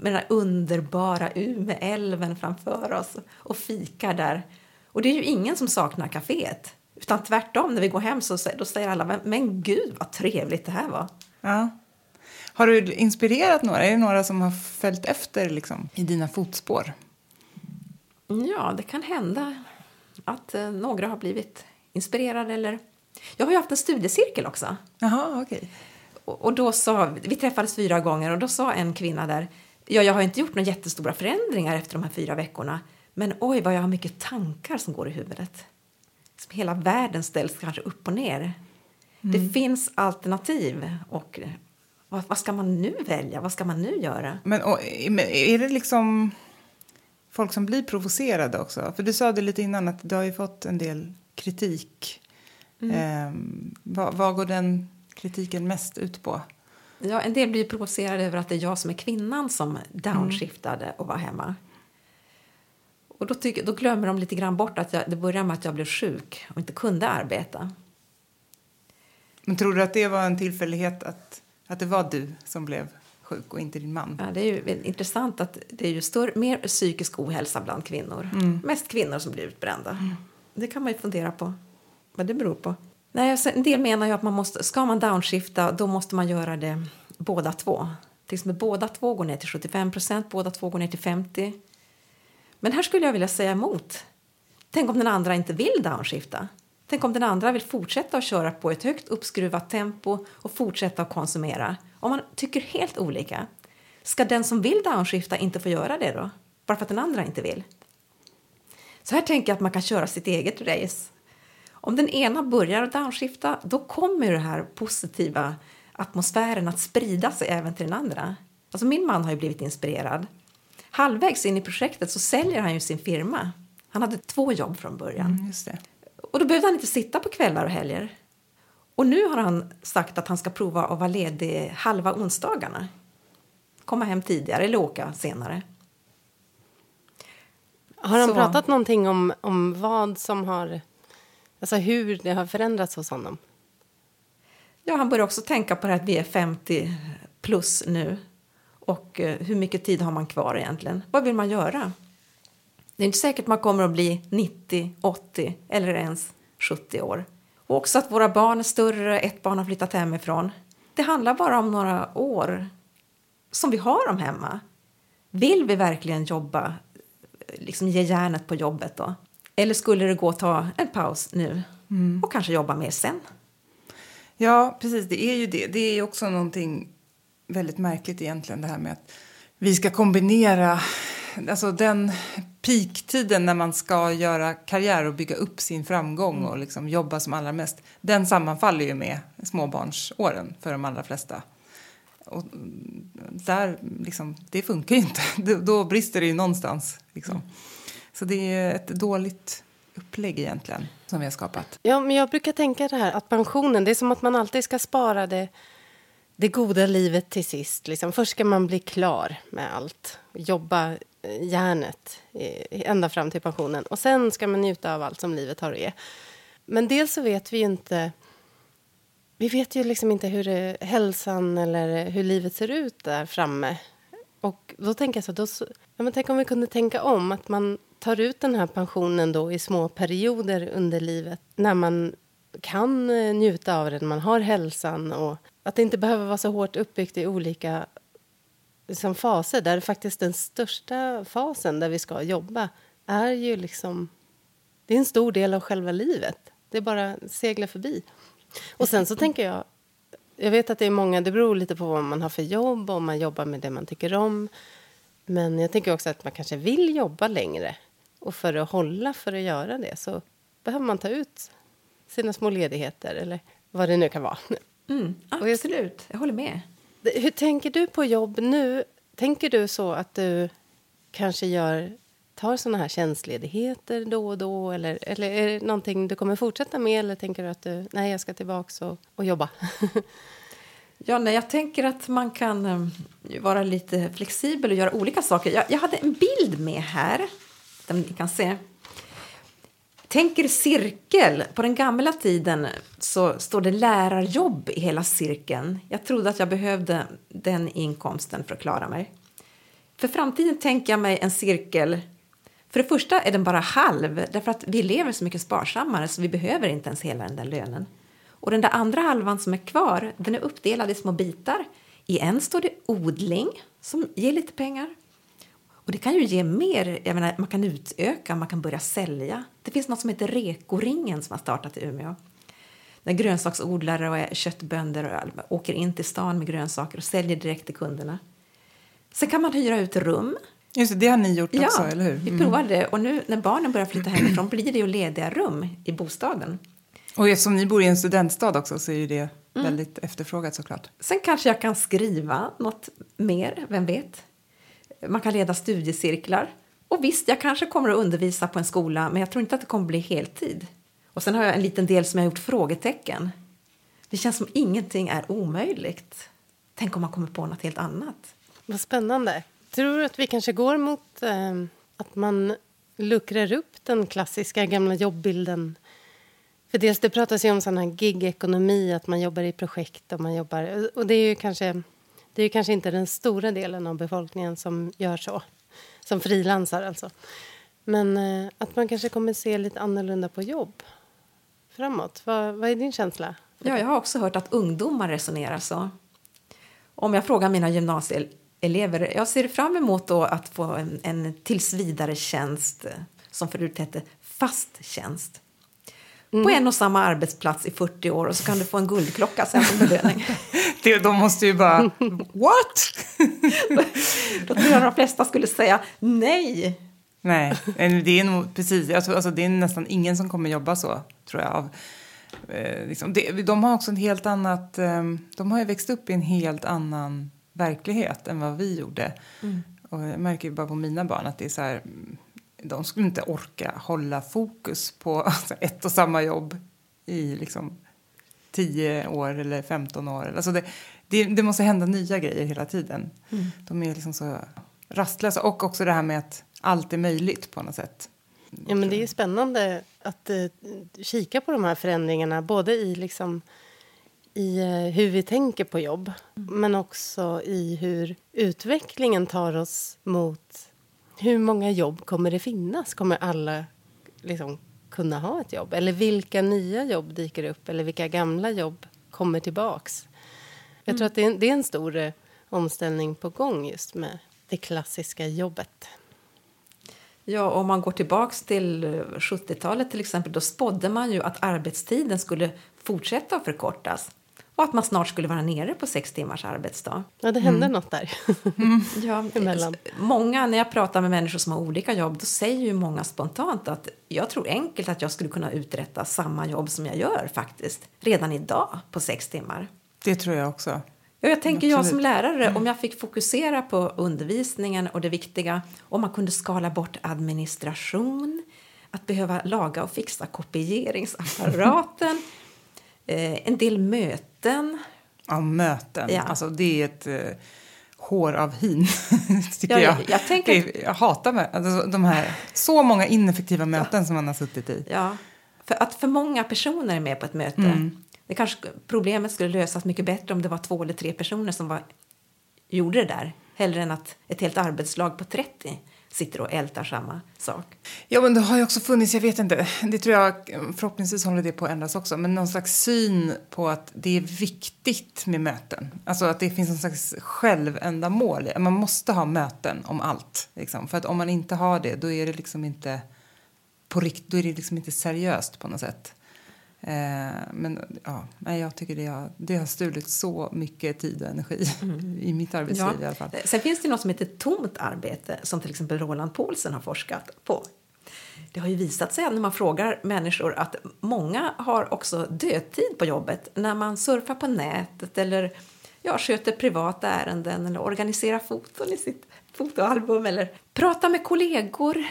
med den underbara Umeälven framför oss och fikar där. Och det är ju ingen som saknar kaféet. Utan tvärtom, när vi går hem så då säger alla men, men gud vad trevligt det här var. Ja. Har du inspirerat några? Är det några som har följt efter liksom, i dina fotspår? Ja, det kan hända att eh, några har blivit inspirerade eller jag har ju haft en studiecirkel också. Jaha, okay. och, och då sa, vi träffades fyra gånger och då sa en kvinna där, ja, jag har inte gjort några jättestora förändringar efter de här fyra veckorna, men oj vad jag har mycket tankar som går i huvudet. Hela världen ställs kanske upp och ner. Mm. Det finns alternativ och vad, vad, ska man nu välja? Vad ska man nu göra? Men och, är det liksom folk som blir provocerade också? För du sa det lite innan att du har fått en del kritik Mm. Eh, vad, vad går den kritiken mest ut på? Ja, en del blir provocerade över att det är jag som är kvinnan som downshiftade mm. och var hemma. Och då, tycker, då glömmer de lite grann bort att jag, det började med att jag blev sjuk och inte kunde arbeta. Men tror du att det var en tillfällighet att, att det var du som blev sjuk och inte din man? Ja, det är ju intressant att det är ju större, mer psykisk ohälsa bland kvinnor. Mm. Mest kvinnor som blir utbrända. Mm. Det kan man ju fundera på vad det beror på. Nej, en del menar ju att man måste, ska man downshifta då måste man göra det båda två. Till exempel båda två går ner till 75 procent, båda två går ner till 50. Men här skulle jag vilja säga emot. Tänk om den andra inte vill downshifta. Tänk om den andra vill fortsätta att köra på ett högt uppskruvat tempo och fortsätta att konsumera. Om man tycker helt olika, ska den som vill downshifta inte få göra det då? Bara för att den andra inte vill? Så här tänker jag att man kan köra sitt eget race om den ena börjar att downshifta då kommer den här positiva atmosfären att sprida sig även till den andra. Alltså min man har ju blivit inspirerad. Halvvägs in i projektet så säljer han ju sin firma. Han hade två jobb från början. Mm, och då behövde han inte sitta på kvällar och helger. Och nu har han sagt att han ska prova att vara ledig halva onsdagarna. Komma hem tidigare eller åka senare. Har han så... pratat någonting om, om vad som har Alltså hur det har förändrats hos honom. Ja, han börjar också tänka på det att vi är 50 plus nu. Och eh, hur mycket tid har man kvar egentligen? Vad vill man göra? Det är inte säkert man kommer att bli 90, 80 eller ens 70 år. Och också att våra barn är större, ett barn har flyttat hemifrån. Det handlar bara om några år som vi har dem hemma. Vill vi verkligen jobba, liksom ge järnet på jobbet då? Eller skulle det gå att ta en paus nu mm. och kanske jobba mer sen? Ja, precis. Det är ju det. Det är också någonting väldigt märkligt egentligen det här med att vi ska kombinera alltså den peaktiden när man ska göra karriär och bygga upp sin framgång mm. och liksom jobba som allra mest. Den sammanfaller ju med småbarnsåren för de allra flesta. Och där, liksom, det funkar ju inte. Då brister det ju någonstans. Liksom. Mm. Så det är ett dåligt upplägg egentligen som vi har skapat. Ja, men jag brukar tänka det här att pensionen, det är som att man alltid ska spara det, det goda livet till sist. Liksom. Först ska man bli klar med allt, jobba eh, järnet ända fram till pensionen. Och sen ska man njuta av allt som livet har att ge. Men dels så vet vi ju inte... Vi vet ju liksom inte hur det, hälsan eller eh, hur livet ser ut där framme. Och då tänker jag så, då, ja, men tänk om vi kunde tänka om, att man tar ut den här pensionen då i små perioder under livet när man kan njuta av den, man har hälsan och att det inte behöver vara så hårt uppbyggt i olika liksom, faser. Där faktiskt den största fasen där vi ska jobba är ju liksom... Det är en stor del av själva livet. Det är bara segla förbi. Och sen så tänker jag... Jag vet att det är många, det beror lite på vad man har för jobb, om man jobbar med det man tycker om. Men jag tänker också att man kanske vill jobba längre. Och för att hålla för att göra det så behöver man ta ut sina små ledigheter eller vad det nu kan vara. Mm, absolut, jag håller med. Hur tänker du på jobb nu? Tänker du så att du kanske gör, tar såna här tjänstledigheter då och då? Eller, eller är det någonting du kommer fortsätta med? Eller tänker du att du, nej, jag ska tillbaka och, och jobba? ja, nej, jag tänker att man kan um, vara lite flexibel och göra olika saker. Jag, jag hade en bild med här, som ni kan se tänker cirkel. På den gamla tiden så står det lärarjobb i hela cirkeln. Jag trodde att jag behövde den inkomsten för att klara mig. För framtiden tänker jag mig en cirkel. För det första är den bara halv, därför att vi lever så mycket sparsammare så vi behöver inte ens hela den där lönen. Och den där andra halvan som är kvar, den är uppdelad i små bitar. I en står det odling, som ger lite pengar. Och det kan ju ge mer. Jag menar, man kan utöka, man kan börja sälja. Det finns något som heter Rekoringen som har startat i Umeå. Där grönsaksodlare och köttbönder åker in till stan med grönsaker och säljer direkt till kunderna. Sen kan man hyra ut rum. Just det, det har ni gjort ja, också, eller hur? Mm. vi provade. Och nu när barnen börjar flytta hemifrån blir det ju lediga rum i bostaden. Och eftersom ni bor i en studentstad också så är det mm. väldigt efterfrågat såklart. Sen kanske jag kan skriva något mer, vem vet? Man kan leda studiecirklar. Och visst, jag kanske kommer att undervisa på en skola, men jag tror inte att det kommer att bli heltid. Och sen har jag en liten del som jag har gjort frågetecken. Det känns som ingenting är omöjligt. Tänk om man kommer på något helt annat. Vad spännande. Tror du att vi kanske går mot eh, att man luckrar upp den klassiska gamla jobbbilden? För dels det pratas ju om sån här gig-ekonomi, att man jobbar i projekt och man jobbar... Och det är ju kanske det är kanske inte den stora delen av befolkningen som gör så, som frilansar alltså. Men eh, att man kanske kommer se lite annorlunda på jobb framåt. Vad, vad är din känsla? Ja, jag har också hört att ungdomar resonerar så. Om jag frågar mina gymnasieelever, jag ser fram emot då att få en, en tillsvidare tjänst eh, som förut hette fast tjänst. Mm. på en och samma arbetsplats i 40 år och så kan du få en guldklocka sen som belöning. det, de måste ju bara, what? Då tror jag de flesta skulle säga nej. Nej, det är nog precis, alltså, alltså, det är nästan ingen som kommer jobba så, tror jag. Av, eh, liksom, det, de har också en helt annat, eh, de har ju växt upp i en helt annan verklighet än vad vi gjorde. Mm. Och jag märker ju bara på mina barn att det är så här, de skulle inte orka hålla fokus på alltså, ett och samma jobb i liksom 10 år eller 15 år. Alltså det, det, det måste hända nya grejer hela tiden. Mm. De är liksom så rastlösa. Och också det här med att allt är möjligt på något sätt. Ja, men det är spännande att uh, kika på de här förändringarna. Både i, liksom, i uh, hur vi tänker på jobb mm. men också i hur utvecklingen tar oss mot hur många jobb kommer det finnas? Kommer alla liksom kunna ha ett jobb? Eller vilka nya jobb dyker upp? Eller vilka gamla jobb kommer tillbaks? Jag tror att det är, en, det är en stor eh, omställning på gång just med det klassiska jobbet. Ja, om man går tillbaks till eh, 70-talet till exempel, då spådde man ju att arbetstiden skulle fortsätta att förkortas och att man snart skulle vara nere på sex timmars arbetsdag. Ja, det hände mm. något där. mm. ja, emellan. Många, när jag pratar med människor som har olika jobb, då säger ju många spontant att jag tror enkelt att jag skulle kunna uträtta samma jobb som jag gör faktiskt, redan idag på sex timmar. Det tror jag också. Ja, jag tänker Absolut. jag som lärare, mm. om jag fick fokusera på undervisningen och det viktiga, om man kunde skala bort administration, att behöva laga och fixa kopieringsapparaten, eh, en del möten. Ja, möten. Ja. Alltså, det är ett eh, hår av hin. tycker ja, jag. Jag, tänker... är, jag hatar med, alltså, de här så många ineffektiva möten ja. som man har suttit i. Ja, för att för många personer är med på ett möte. Mm. Det kanske, problemet skulle lösas mycket bättre om det var två eller tre personer som var, gjorde det där. Hellre än att ett helt arbetslag på 30 sitter och ältar samma sak. Ja, men det har ju också funnits, jag vet inte, det tror jag förhoppningsvis håller det på att ändras också, men någon slags syn på att det är viktigt med möten. Alltså att det finns någon slags självändamål. Man måste ha möten om allt. Liksom. För att om man inte har det, då är det liksom inte på rikt, då är det liksom inte seriöst på något sätt. Eh, men ja, jag tycker det har, det har stulit så mycket tid och energi mm. i mitt arbetsliv ja. i alla fall. Sen finns det något som heter tomt arbete som till exempel Roland Paulsen har forskat på. Det har ju visat sig när man frågar människor att många har också dödtid på jobbet när man surfar på nätet eller ja, sköter privata ärenden eller organiserar foton i sitt fotoalbum eller pratar med kollegor.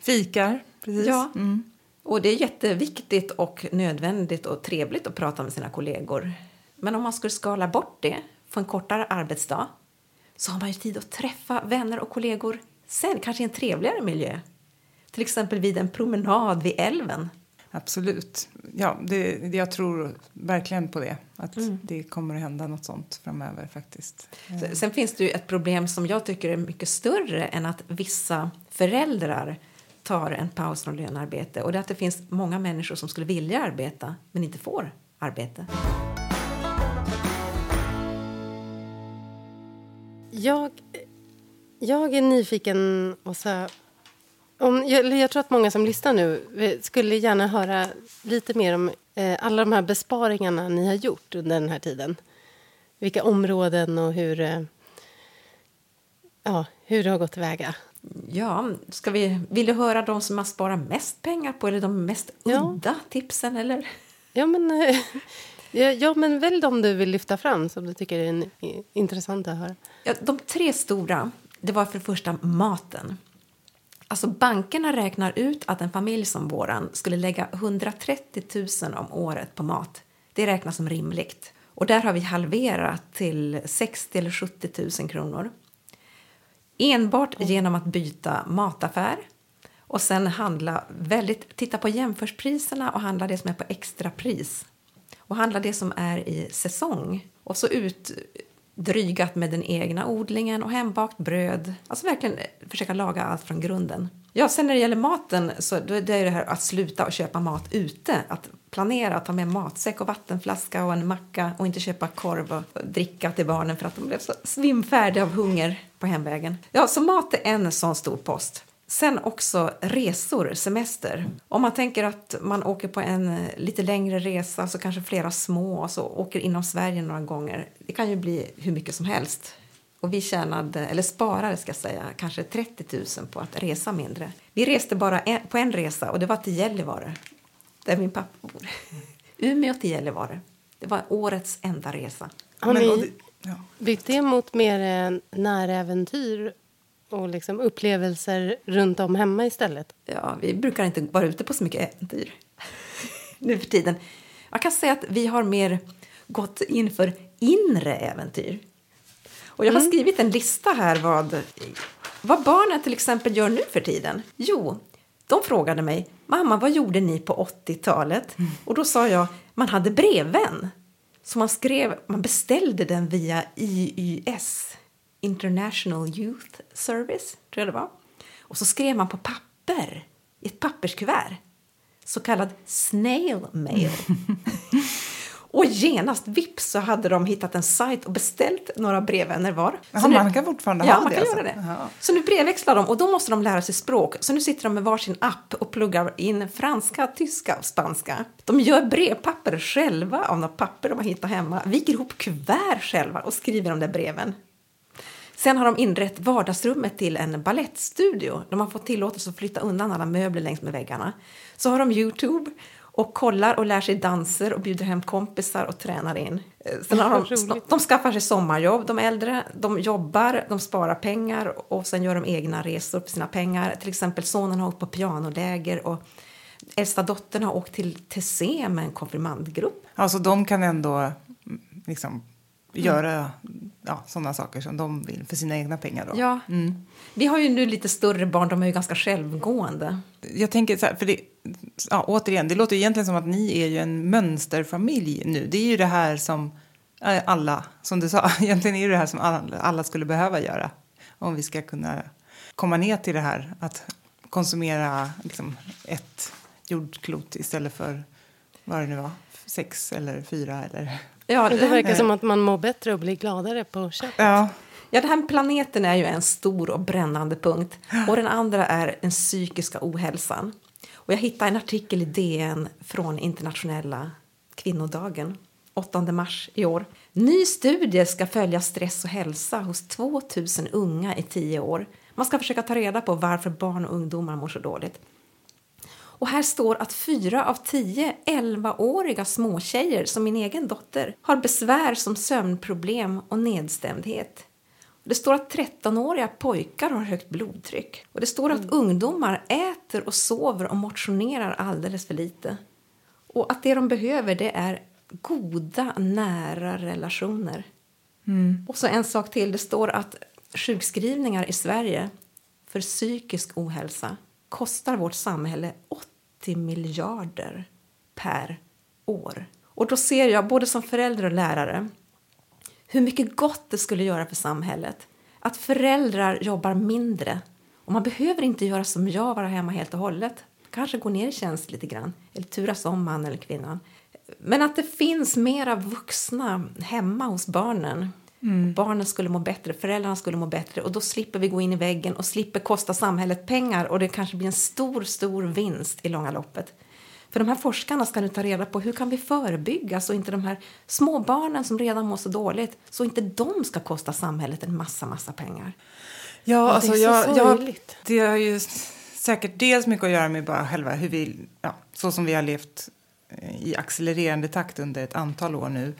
Fikar, precis. Ja. Mm. Och det är jätteviktigt och nödvändigt och trevligt att prata med sina kollegor. Men om man skulle skala bort det, få en kortare arbetsdag, så har man ju tid att träffa vänner och kollegor sen, kanske i en trevligare miljö. Till exempel vid en promenad vid älven. Absolut. Ja, det, jag tror verkligen på det. Att mm. det kommer att hända något sånt framöver faktiskt. Sen finns det ju ett problem som jag tycker är mycket större än att vissa föräldrar tar en paus från lönearbete och det är att det finns många människor som skulle vilja arbeta men inte får arbete. Jag, jag är nyfiken, Åsa. Om, jag, jag tror att många som lyssnar nu skulle gärna höra lite mer om eh, alla de här besparingarna ni har gjort under den här tiden. Vilka områden och hur, eh, ja, hur det har gått tillväga. Ja, ska vi, vill du höra de som har sparat mest pengar på eller de mest udda ja. tipsen? Eller? Ja, men, ja, ja, men välj de du vill lyfta fram som du tycker är intressanta att höra. Ja, de tre stora, det var för det första maten. Alltså bankerna räknar ut att en familj som våran skulle lägga 130 000 om året på mat. Det räknas som rimligt. Och där har vi halverat till 60 eller 70 000 kronor. Enbart genom att byta mataffär och sen handla väldigt, titta på jämförspriserna och handla det som är på extrapris. Och handla det som är i säsong. Och så utdrygat med den egna odlingen och hembakt bröd. Alltså verkligen eh, försöka laga allt från grunden. Ja, sen när det gäller maten så det är det det här att sluta och köpa mat ute. Att planera att ta med matsäck och vattenflaska och en macka och inte köpa korv och dricka till barnen för att de blev så svimfärdiga av hunger på hemvägen. Ja, så mat är en sån stor post. Sen också resor, semester. Om man tänker att man åker på en lite längre resa, så kanske flera små, och så åker inom Sverige några gånger. Det kan ju bli hur mycket som helst. Och vi tjänade, eller sparade ska jag säga, kanske 30 000 på att resa mindre. Vi reste bara en, på en resa och det var till Gällivare, där min pappa bor. Umeå till Gällivare. Det var årets enda resa. Har ni ja. byggt det mot mer näräventyr och liksom upplevelser runt om hemma istället? Ja, vi brukar inte vara ute på så mycket äventyr nu för tiden. Jag kan säga att vi har mer gått in för inre äventyr. Och jag har mm. skrivit en lista här vad, vad barnen till exempel gör nu för tiden. Jo, de frågade mig, mamma vad gjorde ni på 80-talet? Mm. Och då sa jag, man hade brevvän. Så man skrev, man beställde den via IYS, International Youth Service, tror jag det var. Och så skrev man på papper, i ett papperskuvert, så kallad snail mail. Och genast, vips, så hade de hittat en sajt och beställt några brevvänner var. Jaha, nu, man kan fortfarande ja, ha man det? Kan alltså. göra det. Jaha. Så nu brevväxlar de och då måste de lära sig språk. Så nu sitter de med varsin app och pluggar in franska, tyska och spanska. De gör brevpapper själva av något papper de har hittat hemma. Viker ihop kuvert själva och skriver de där breven. Sen har de inrett vardagsrummet till en ballettstudio. De har fått tillåtelse att flytta undan alla möbler längs med väggarna. Så har de Youtube och kollar och lär sig danser och bjuder hem kompisar och tränar in. Eh, sen har de, de skaffar sig sommarjobb, de äldre. De jobbar, de sparar pengar och sen gör de egna resor för sina pengar. Till exempel sonen har åkt på pianoläger och äldsta dottern har åkt till Tessé med en konfirmandgrupp. Alltså de kan ändå mm, liksom göra ja, sådana saker som de vill för sina egna pengar. Då. Ja. Mm. Vi har ju nu lite större barn, de är ju ganska självgående. Jag tänker så här, för det, ja, återigen, det låter egentligen som att ni är ju en mönsterfamilj nu. Det är ju det här som alla, som du sa, egentligen är det här som alla, alla skulle behöva göra om vi ska kunna komma ner till det här att konsumera liksom, ett jordklot istället för vad det nu var, sex eller fyra eller... Ja, det verkar som att man mår bättre och blir gladare på köpet. Ja. Ja, den här planeten är ju en stor och brännande punkt. Och den andra är den psykiska ohälsan. Och jag hittade en artikel i DN från internationella kvinnodagen, 8 mars i år. Ny studie ska följa stress och hälsa hos 2000 unga i 10 år. Man ska försöka ta reda på varför barn och ungdomar mår så dåligt. Och här står att fyra av tio 11-åriga småtjejer, som min egen dotter, har besvär som sömnproblem och nedstämdhet. Det står att 13-åriga pojkar har högt blodtryck. Och det står att mm. ungdomar äter och sover och motionerar alldeles för lite. Och att det de behöver det är goda, nära relationer. Mm. Och så en sak till. Det står att sjukskrivningar i Sverige för psykisk ohälsa kostar vårt samhälle 30 miljarder per år. Och då ser jag, både som förälder och lärare, hur mycket gott det skulle göra för samhället. Att föräldrar jobbar mindre. Och man behöver inte göra som jag, vara hemma helt och hållet. Kanske gå ner i tjänst lite grann, eller turas om man eller kvinnan. Men att det finns mera vuxna hemma hos barnen. Mm. Barnen skulle må bättre, föräldrarna skulle må bättre och då slipper vi gå in i väggen och slipper kosta samhället pengar och det kanske blir en stor, stor vinst i långa loppet. För de här forskarna ska nu ta reda på hur kan vi förebygga så inte de här små barnen som redan mår så dåligt, så inte de ska kosta samhället en massa, massa pengar. Ja, alltså det är så jag, jag, det har ju säkert dels mycket att göra med bara själva hur vi, ja, så som vi har levt eh, i accelererande takt under ett antal år nu.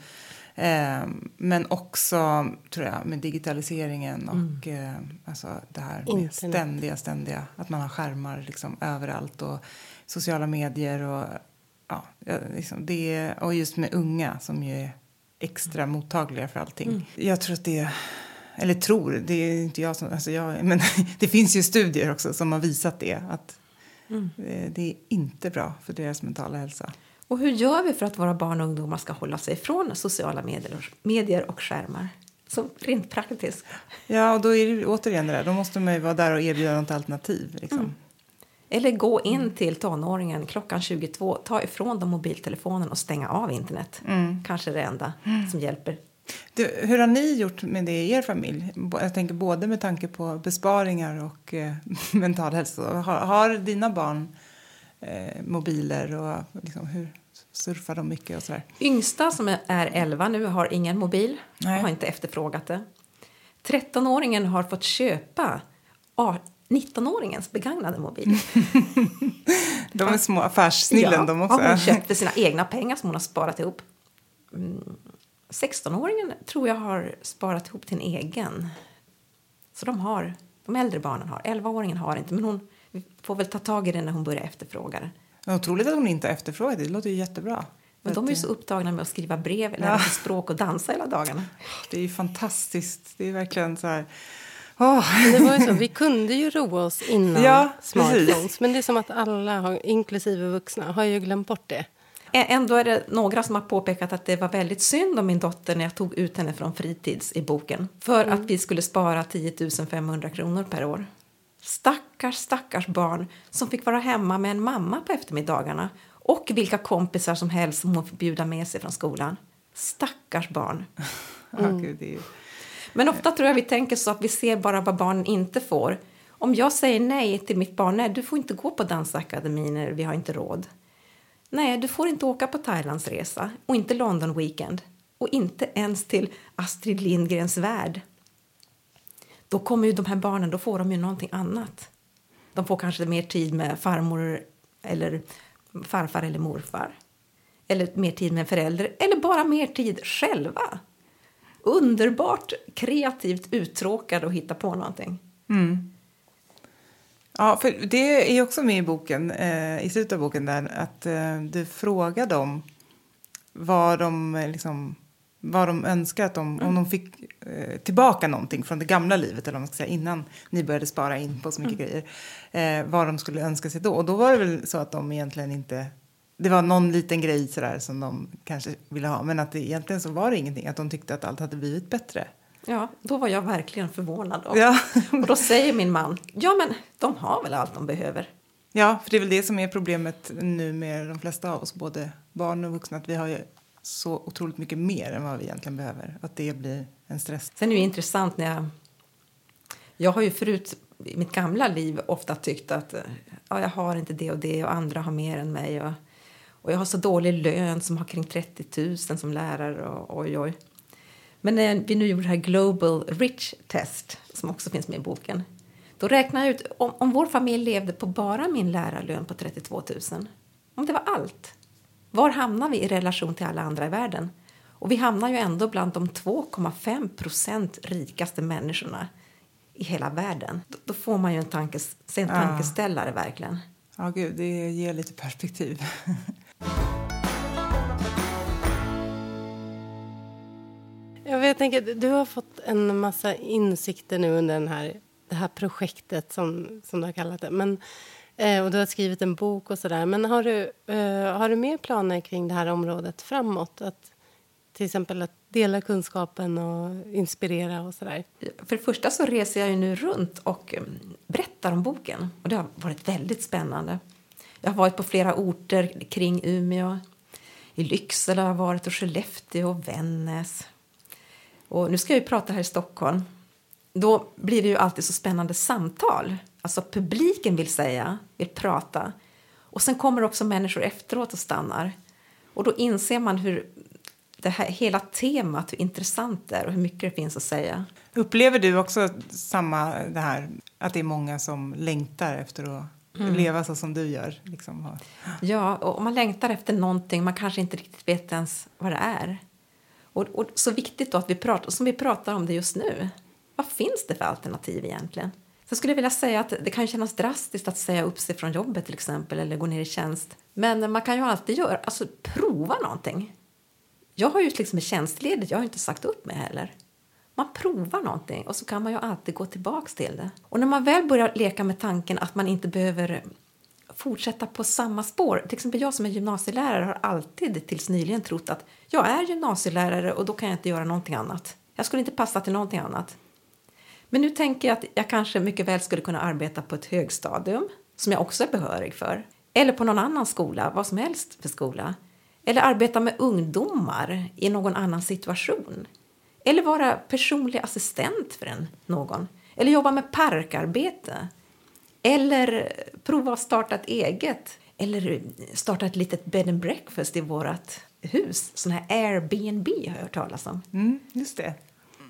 Eh, men också, tror jag, med digitaliseringen och mm. eh, alltså det här med ständiga, ständiga, att man har skärmar liksom överallt och sociala medier och ja, liksom det, och just med unga som ju är extra mottagliga för allting. Mm. Jag tror att det eller tror, det är inte jag som, alltså jag, men det finns ju studier också som har visat det, att mm. Eh, det är inte bra för deras mentala hälsa. Och hur gör vi för att våra barn och ungdomar ska hålla sig från sociala medier, och skärmar? Så rent praktiskt. Ja, och då är det återigen det där, då måste man ju vara där och erbjuda något alternativ. Liksom. Mm. Eller gå in mm. till tonåringen klockan 22, ta ifrån dem mobiltelefonen och stänga av internet. Mm. Kanske det enda mm. som hjälper. Du, hur har ni gjort med det i er familj? Jag tänker både med tanke på besparingar och eh, mental hälsa. Har, har dina barn eh, mobiler och liksom, hur surfar de mycket och sådär? Yngsta som är 11 nu har ingen mobil, Nej. har inte efterfrågat det. 13-åringen har fått köpa 19-åringens begagnade mobil. de är små affärssnillen ja, de också. Ja, hon köpte sina egna pengar som hon har sparat ihop. Mm. 16-åringen tror jag har sparat ihop till en egen. Så de har, de äldre barnen har. 11-åringen har inte, men hon får väl ta tag i det när hon börjar efterfråga det. Otroligt att hon inte har efterfrågat det. Det låter ju jättebra. Men de är ju så upptagna med att skriva brev, lära ja. sig språk och dansa hela dagarna. Det är ju fantastiskt. Det är verkligen så här Oh. Det var ju så, vi kunde ju roa oss innan ja, smartphones. Precis. Men det är som att alla, har, inklusive vuxna, har ju glömt bort det. Ändå är det några som har påpekat att det var väldigt synd om min dotter när jag tog ut henne från fritids i boken. För mm. att vi skulle spara 10 500 kronor per år. Stackars, stackars barn som fick vara hemma med en mamma på eftermiddagarna och vilka kompisar som helst som hon fick bjuda med sig från skolan. Stackars barn. Mm. Men ofta tror jag vi tänker så att vi ser bara vad barnen inte får. Om jag säger nej till mitt barn, nej du får inte gå på dansakademin, vi har inte råd. Nej, du får inte åka på Thailandsresa och inte London Weekend och inte ens till Astrid Lindgrens värld. Då kommer ju de här barnen, då får de ju någonting annat. De får kanske mer tid med farmor eller farfar eller morfar. Eller mer tid med en förälder, eller bara mer tid själva underbart kreativt uttråkade och hitta på någonting. Mm. Ja, för det är också med i boken, eh, i slutet av boken där, att eh, du frågar dem vad de eh, liksom, vad de önskar att de, mm. om de fick eh, tillbaka någonting från det gamla livet, eller om man ska säga innan ni började spara in på så mycket mm. grejer, eh, vad de skulle önska sig då. Och då var det väl så att de egentligen inte det var någon liten grej sådär som de kanske ville ha, men att det, egentligen så var det ingenting, att de tyckte att allt hade blivit bättre. Ja, då var jag verkligen förvånad. Då. Ja. och då säger min man, ja men de har väl allt de behöver. Ja, för det är väl det som är problemet nu med de flesta av oss, både barn och vuxna, att vi har ju så otroligt mycket mer än vad vi egentligen behöver. Att det blir en stress. Sen är det intressant när jag... Jag har ju förut i mitt gamla liv ofta tyckt att ja, jag har inte det och det och andra har mer än mig. Och, och jag har så dålig lön som har kring 30 000 som lärare och oj oj. Men när vi nu gjorde det här Global Rich Test som också finns med i boken. Då räknade jag ut om, om vår familj levde på bara min lärarlön på 32 000. Om det var allt var hamnar vi i relation till alla andra i världen? Och vi hamnar ju ändå bland de 2,5 procent rikaste människorna i hela världen. Då får man ju en, tankes, en tankeställare ja. verkligen. Ja, gud, det ger lite perspektiv. Jag tänker, du har fått en massa insikter nu under den här, det här projektet som, som du har kallat det. Men Eh, och du har skrivit en bok och sådär. Men har du, eh, har du mer planer kring det här området framåt? Att, till exempel att dela kunskapen och inspirera och sådär? För det första så reser jag ju nu runt och eh, berättar om boken. Och det har varit väldigt spännande. Jag har varit på flera orter kring Umeå. I Lycksele har jag varit och Skellefteå och Vännäs. Och nu ska jag ju prata här i Stockholm. Då blir det ju alltid så spännande samtal alltså publiken vill säga, vill prata. Och sen kommer också människor efteråt och stannar. Och då inser man hur det här, hela temat, hur intressant det är och hur mycket det finns att säga. Upplever du också samma det här, att det är många som längtar efter att mm. leva så som du gör? Liksom. Ja, och man längtar efter någonting, man kanske inte riktigt vet ens vad det är. Och, och så viktigt då att vi pratar, som vi pratar om det just nu. Vad finns det för alternativ egentligen? Så skulle jag vilja säga att det kan kännas drastiskt att säga upp sig från jobbet till exempel eller gå ner i tjänst. Men man kan ju alltid göra, alltså prova någonting. Jag har ju liksom tjänstledigt, jag har inte sagt upp mig heller. Man provar någonting och så kan man ju alltid gå tillbaks till det. Och när man väl börjar leka med tanken att man inte behöver fortsätta på samma spår. Till exempel jag som är gymnasielärare har alltid tills nyligen trott att jag är gymnasielärare och då kan jag inte göra någonting annat. Jag skulle inte passa till någonting annat. Men nu tänker jag att jag kanske mycket väl skulle kunna arbeta på ett högstadium som jag också är behörig för. Eller på någon annan skola, vad som helst för skola. Eller arbeta med ungdomar i någon annan situation. Eller vara personlig assistent för en, någon. Eller jobba med parkarbete. Eller prova att starta ett eget. Eller starta ett litet bed and breakfast i vårt hus. Sån här Airbnb har jag hört talas om. Mm, just det.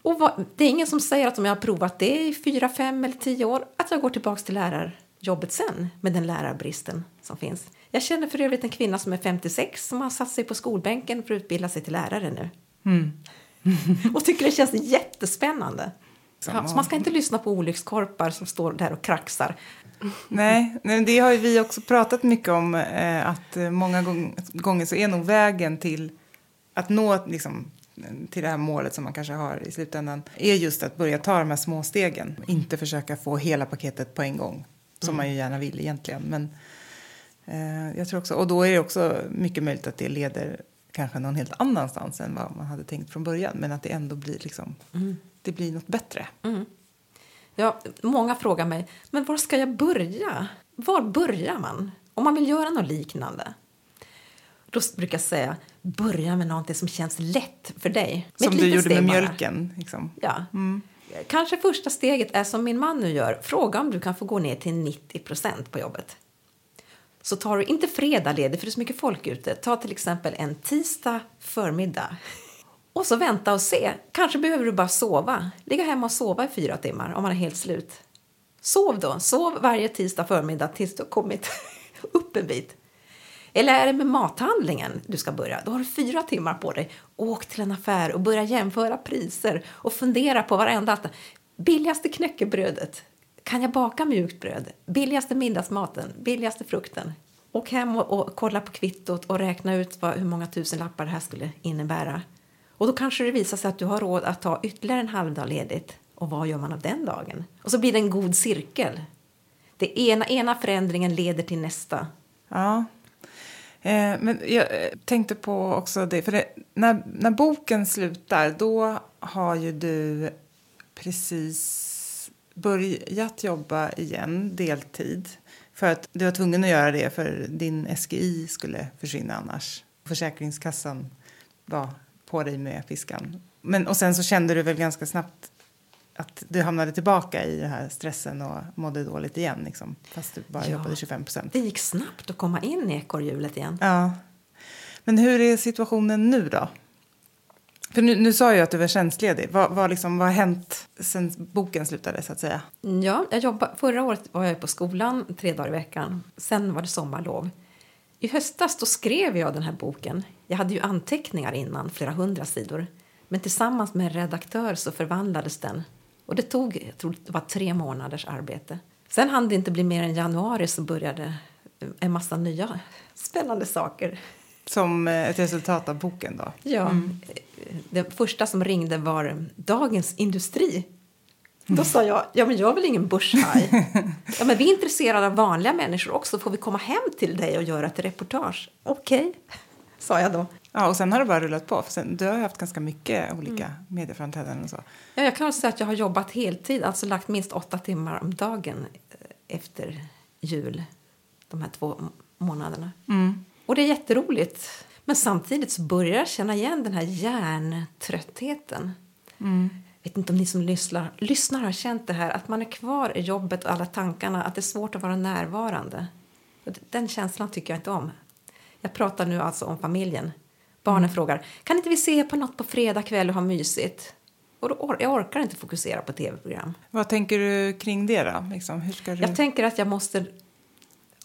Och vad, det är ingen som säger att om jag har provat det i fyra, fem eller tio år att jag går tillbaka till lärarjobbet sen med den lärarbristen som finns. Jag känner för övrigt en kvinna som är 56 som har satt sig på skolbänken för att utbilda sig till lärare nu. Mm. och tycker det känns jättespännande. Ja, så man ska inte lyssna på olyckskorpar som står där och kraxar. Nej, det har vi också pratat mycket om. Eh, att många gånger så är nog vägen till att nå liksom, till det här målet som man kanske har i slutändan är just att börja ta de här små stegen. Inte försöka få hela paketet på en gång, som mm. man ju gärna vill egentligen. Men eh, jag tror också, och då är det också mycket möjligt att det leder kanske någon helt annanstans än vad man hade tänkt från början. Men att det ändå blir liksom, mm. det blir något bättre. Mm. Ja, många frågar mig, men var ska jag börja? Var börjar man om man vill göra något liknande? Då brukar jag säga, börja med någonting som känns lätt för dig. Som du gjorde med mjölken? Liksom. Ja. Mm. Kanske första steget är som min man nu gör. Fråga om du kan få gå ner till 90% på jobbet. Så tar du inte fredag ledigt för det är så mycket folk ute. Ta till exempel en tisdag förmiddag. Och så vänta och se. Kanske behöver du bara sova. Ligga hemma och sova i fyra timmar om man är helt slut. Sov då. Sov varje tisdag förmiddag tills du har kommit upp en bit. Eller är det med mathandlingen du ska börja? Då har du fyra timmar på dig. Åk till en affär och börja jämföra priser och fundera på varenda. Billigaste knäckebrödet. Kan jag baka mjukt bröd? Billigaste middagsmaten? Billigaste frukten? Åk hem och, och kolla på kvittot och räkna ut vad, hur många tusen lappar det här skulle innebära. Och då kanske det visar sig att du har råd att ta ytterligare en halvdag ledigt. Och vad gör man av den dagen? Och så blir det en god cirkel. Det ena, ena förändringen leder till nästa. Ja. Eh, men jag eh, tänkte på också det, för det, när, när boken slutar då har ju du precis börjat jobba igen deltid. För att du var tvungen att göra det för din SGI skulle försvinna annars. Försäkringskassan var på dig med piskan. Men, och sen så kände du väl ganska snabbt att du hamnade tillbaka i den här stressen och mådde dåligt igen, liksom, fast du bara ja, jobbade 25 procent. Det gick snabbt att komma in i ekorrhjulet igen. Ja. Men hur är situationen nu då? För nu, nu sa jag att du var tjänstledig. Vad, vad, liksom, vad har hänt sen boken slutade? så att säga? Ja, jag jobbade, förra året var jag på skolan tre dagar i veckan. Sen var det sommarlov. I höstas då skrev jag den här boken. Jag hade ju anteckningar innan, flera hundra sidor. Men tillsammans med en redaktör så förvandlades den. Och det tog jag tror det var tre månaders arbete. Sen hann det inte bli mer än januari så började en massa nya spännande saker. Som eh, ett resultat av boken då? Ja. Mm. Det första som ringde var Dagens Industri. Då sa jag, ja men jag är väl ingen börshaj. ja men vi är intresserade av vanliga människor också. Får vi komma hem till dig och göra ett reportage? Okej, okay, sa jag då. Ja, och sen har det bara rullat på. För sen, du har haft ganska mycket olika mm. medieframträdanden och så. Ja, jag kan säga att jag har jobbat heltid, alltså lagt minst åtta timmar om dagen eh, efter jul, de här två månaderna. Mm. Och det är jätteroligt. Men samtidigt så börjar jag känna igen den här hjärntröttheten. Mm. Jag vet inte om ni som lyssnar, lyssnar har känt det här, att man är kvar i jobbet och alla tankarna, att det är svårt att vara närvarande. Den känslan tycker jag inte om. Jag pratar nu alltså om familjen. Barnen mm. frågar, kan inte vi se på något på fredag kväll och ha mysigt? Och då or jag orkar inte fokusera på tv-program. Vad tänker du kring det då? Liksom, hur ska du... Jag tänker att jag måste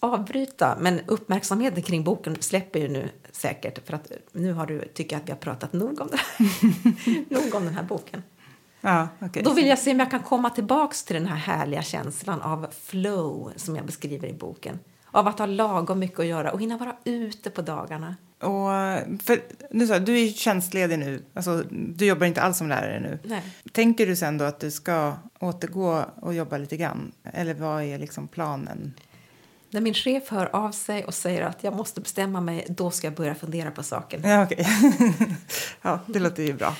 avbryta, men uppmärksamheten kring boken släpper ju nu säkert för att nu har du, tycker att vi har pratat nog om, det nog om den här boken. Ja, okay. Då vill jag se om jag kan komma tillbaks till den här härliga känslan av flow som jag beskriver i boken. Av att ha lagom mycket att göra och hinna vara ute på dagarna. Och för, nu så, du är tjänstledig nu, alltså, du jobbar inte alls som lärare nu. Nej. Tänker du sen då att du ska återgå och jobba lite grann? Eller vad är liksom planen? När min chef hör av sig och säger att jag måste bestämma mig, då ska jag börja fundera på saken. Ja, okay. ja det låter ju bra.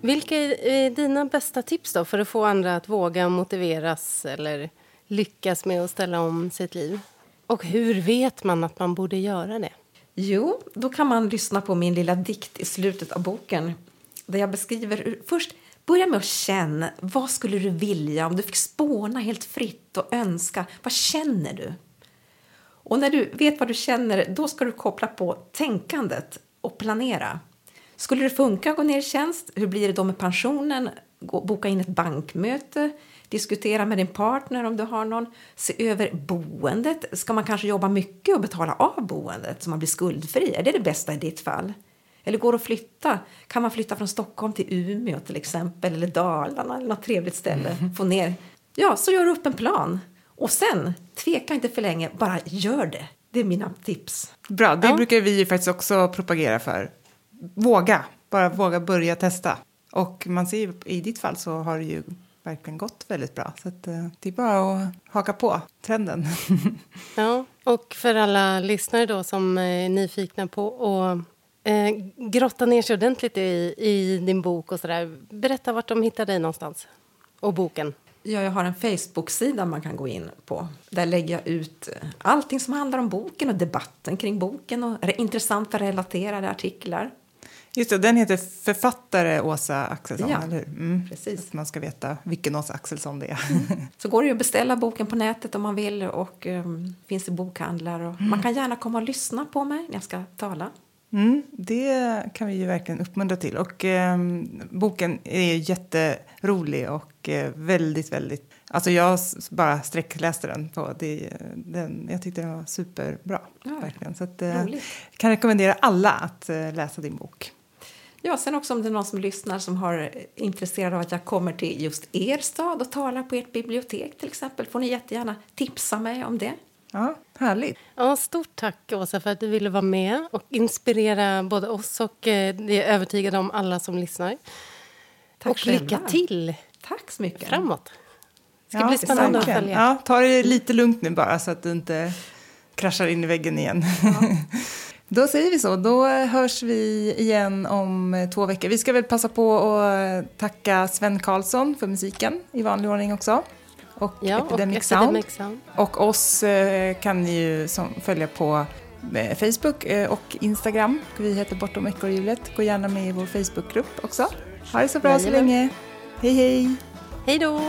Vilka är dina bästa tips då för att få andra att våga motiveras eller lyckas med att ställa om sitt liv? Och hur vet man att man borde göra det? Jo, då kan man lyssna på min lilla dikt i slutet av boken där jag beskriver först Börja med att känna. Vad skulle du vilja om du fick spåna helt fritt och önska? Vad känner du? Och när du vet vad du känner, då ska du koppla på tänkandet och planera. Skulle det funka att gå ner i tjänst? Hur blir det då med pensionen? boka in ett bankmöte? Diskutera med din partner om du har någon. Se över boendet. Ska man kanske jobba mycket och betala av boendet så man blir skuldfri? Är det det bästa i ditt fall? Eller går det att flytta? Kan man flytta från Stockholm till Umeå till exempel? Eller Dalarna eller något trevligt ställe? Mm. Få ner. Ja, så gör du upp en plan. Och sen, tveka inte för länge, bara gör det. Det är mina tips. Bra, det ja. brukar vi faktiskt också propagera för. Våga, bara våga börja testa. Och man ser ju, i ditt fall så har det ju verkligen gått väldigt bra. Så att, eh, det är bara att haka på trenden. ja, och för alla lyssnare då som är nyfikna på att eh, grotta ner sig ordentligt i, i din bok och sådär. Berätta vart de hittar dig någonstans. Och boken. Ja, jag har en Facebook-sida man kan gå in på. Där lägger jag ut eh, allting som handlar om boken och debatten kring boken och intressanta relaterade artiklar. Just det, den heter Författare Åsa Axelsson, ja, eller hur? Mm, precis. Att man ska veta vilken Åsa Axelsson det är. Mm. Så går det att beställa boken på nätet om man vill och um, finns i bokhandlar. Och mm. Man kan gärna komma och lyssna på mig när jag ska tala. Mm, det kan vi ju verkligen uppmuntra till. Och eh, boken är jätterolig och eh, väldigt, väldigt... Alltså jag bara sträckläste den. På det, den jag tyckte den var superbra. Ja, verkligen. Så att, eh, kan rekommendera alla att eh, läsa din bok. Ja, sen också om det är någon som lyssnar som har intresserad av att jag kommer till just er stad och talar på ert bibliotek till exempel får ni jättegärna tipsa mig om det. Ja, härligt. Ja, stort tack, Åsa, för att du ville vara med och inspirera både oss och eh, det är övertygade om alla som lyssnar. Tack och lycka till Tack så mycket. framåt. Det ska ja, bli spännande att följa. Ja, ta det lite lugnt nu bara så att du inte kraschar in i väggen igen. Ja. Då säger vi så. Då hörs vi igen om två veckor. Vi ska väl passa på att tacka Sven Karlsson för musiken i vanlig ordning också. Och ja, Epidemic, och Sound. Epidemic Sound. Och oss eh, kan ni ju följa på eh, Facebook eh, och Instagram. Vi heter Bortom ekorrhjulet. Gå gärna med i vår Facebookgrupp också. Ha det så bra Jajamän. så länge. Hej hej! Hej då!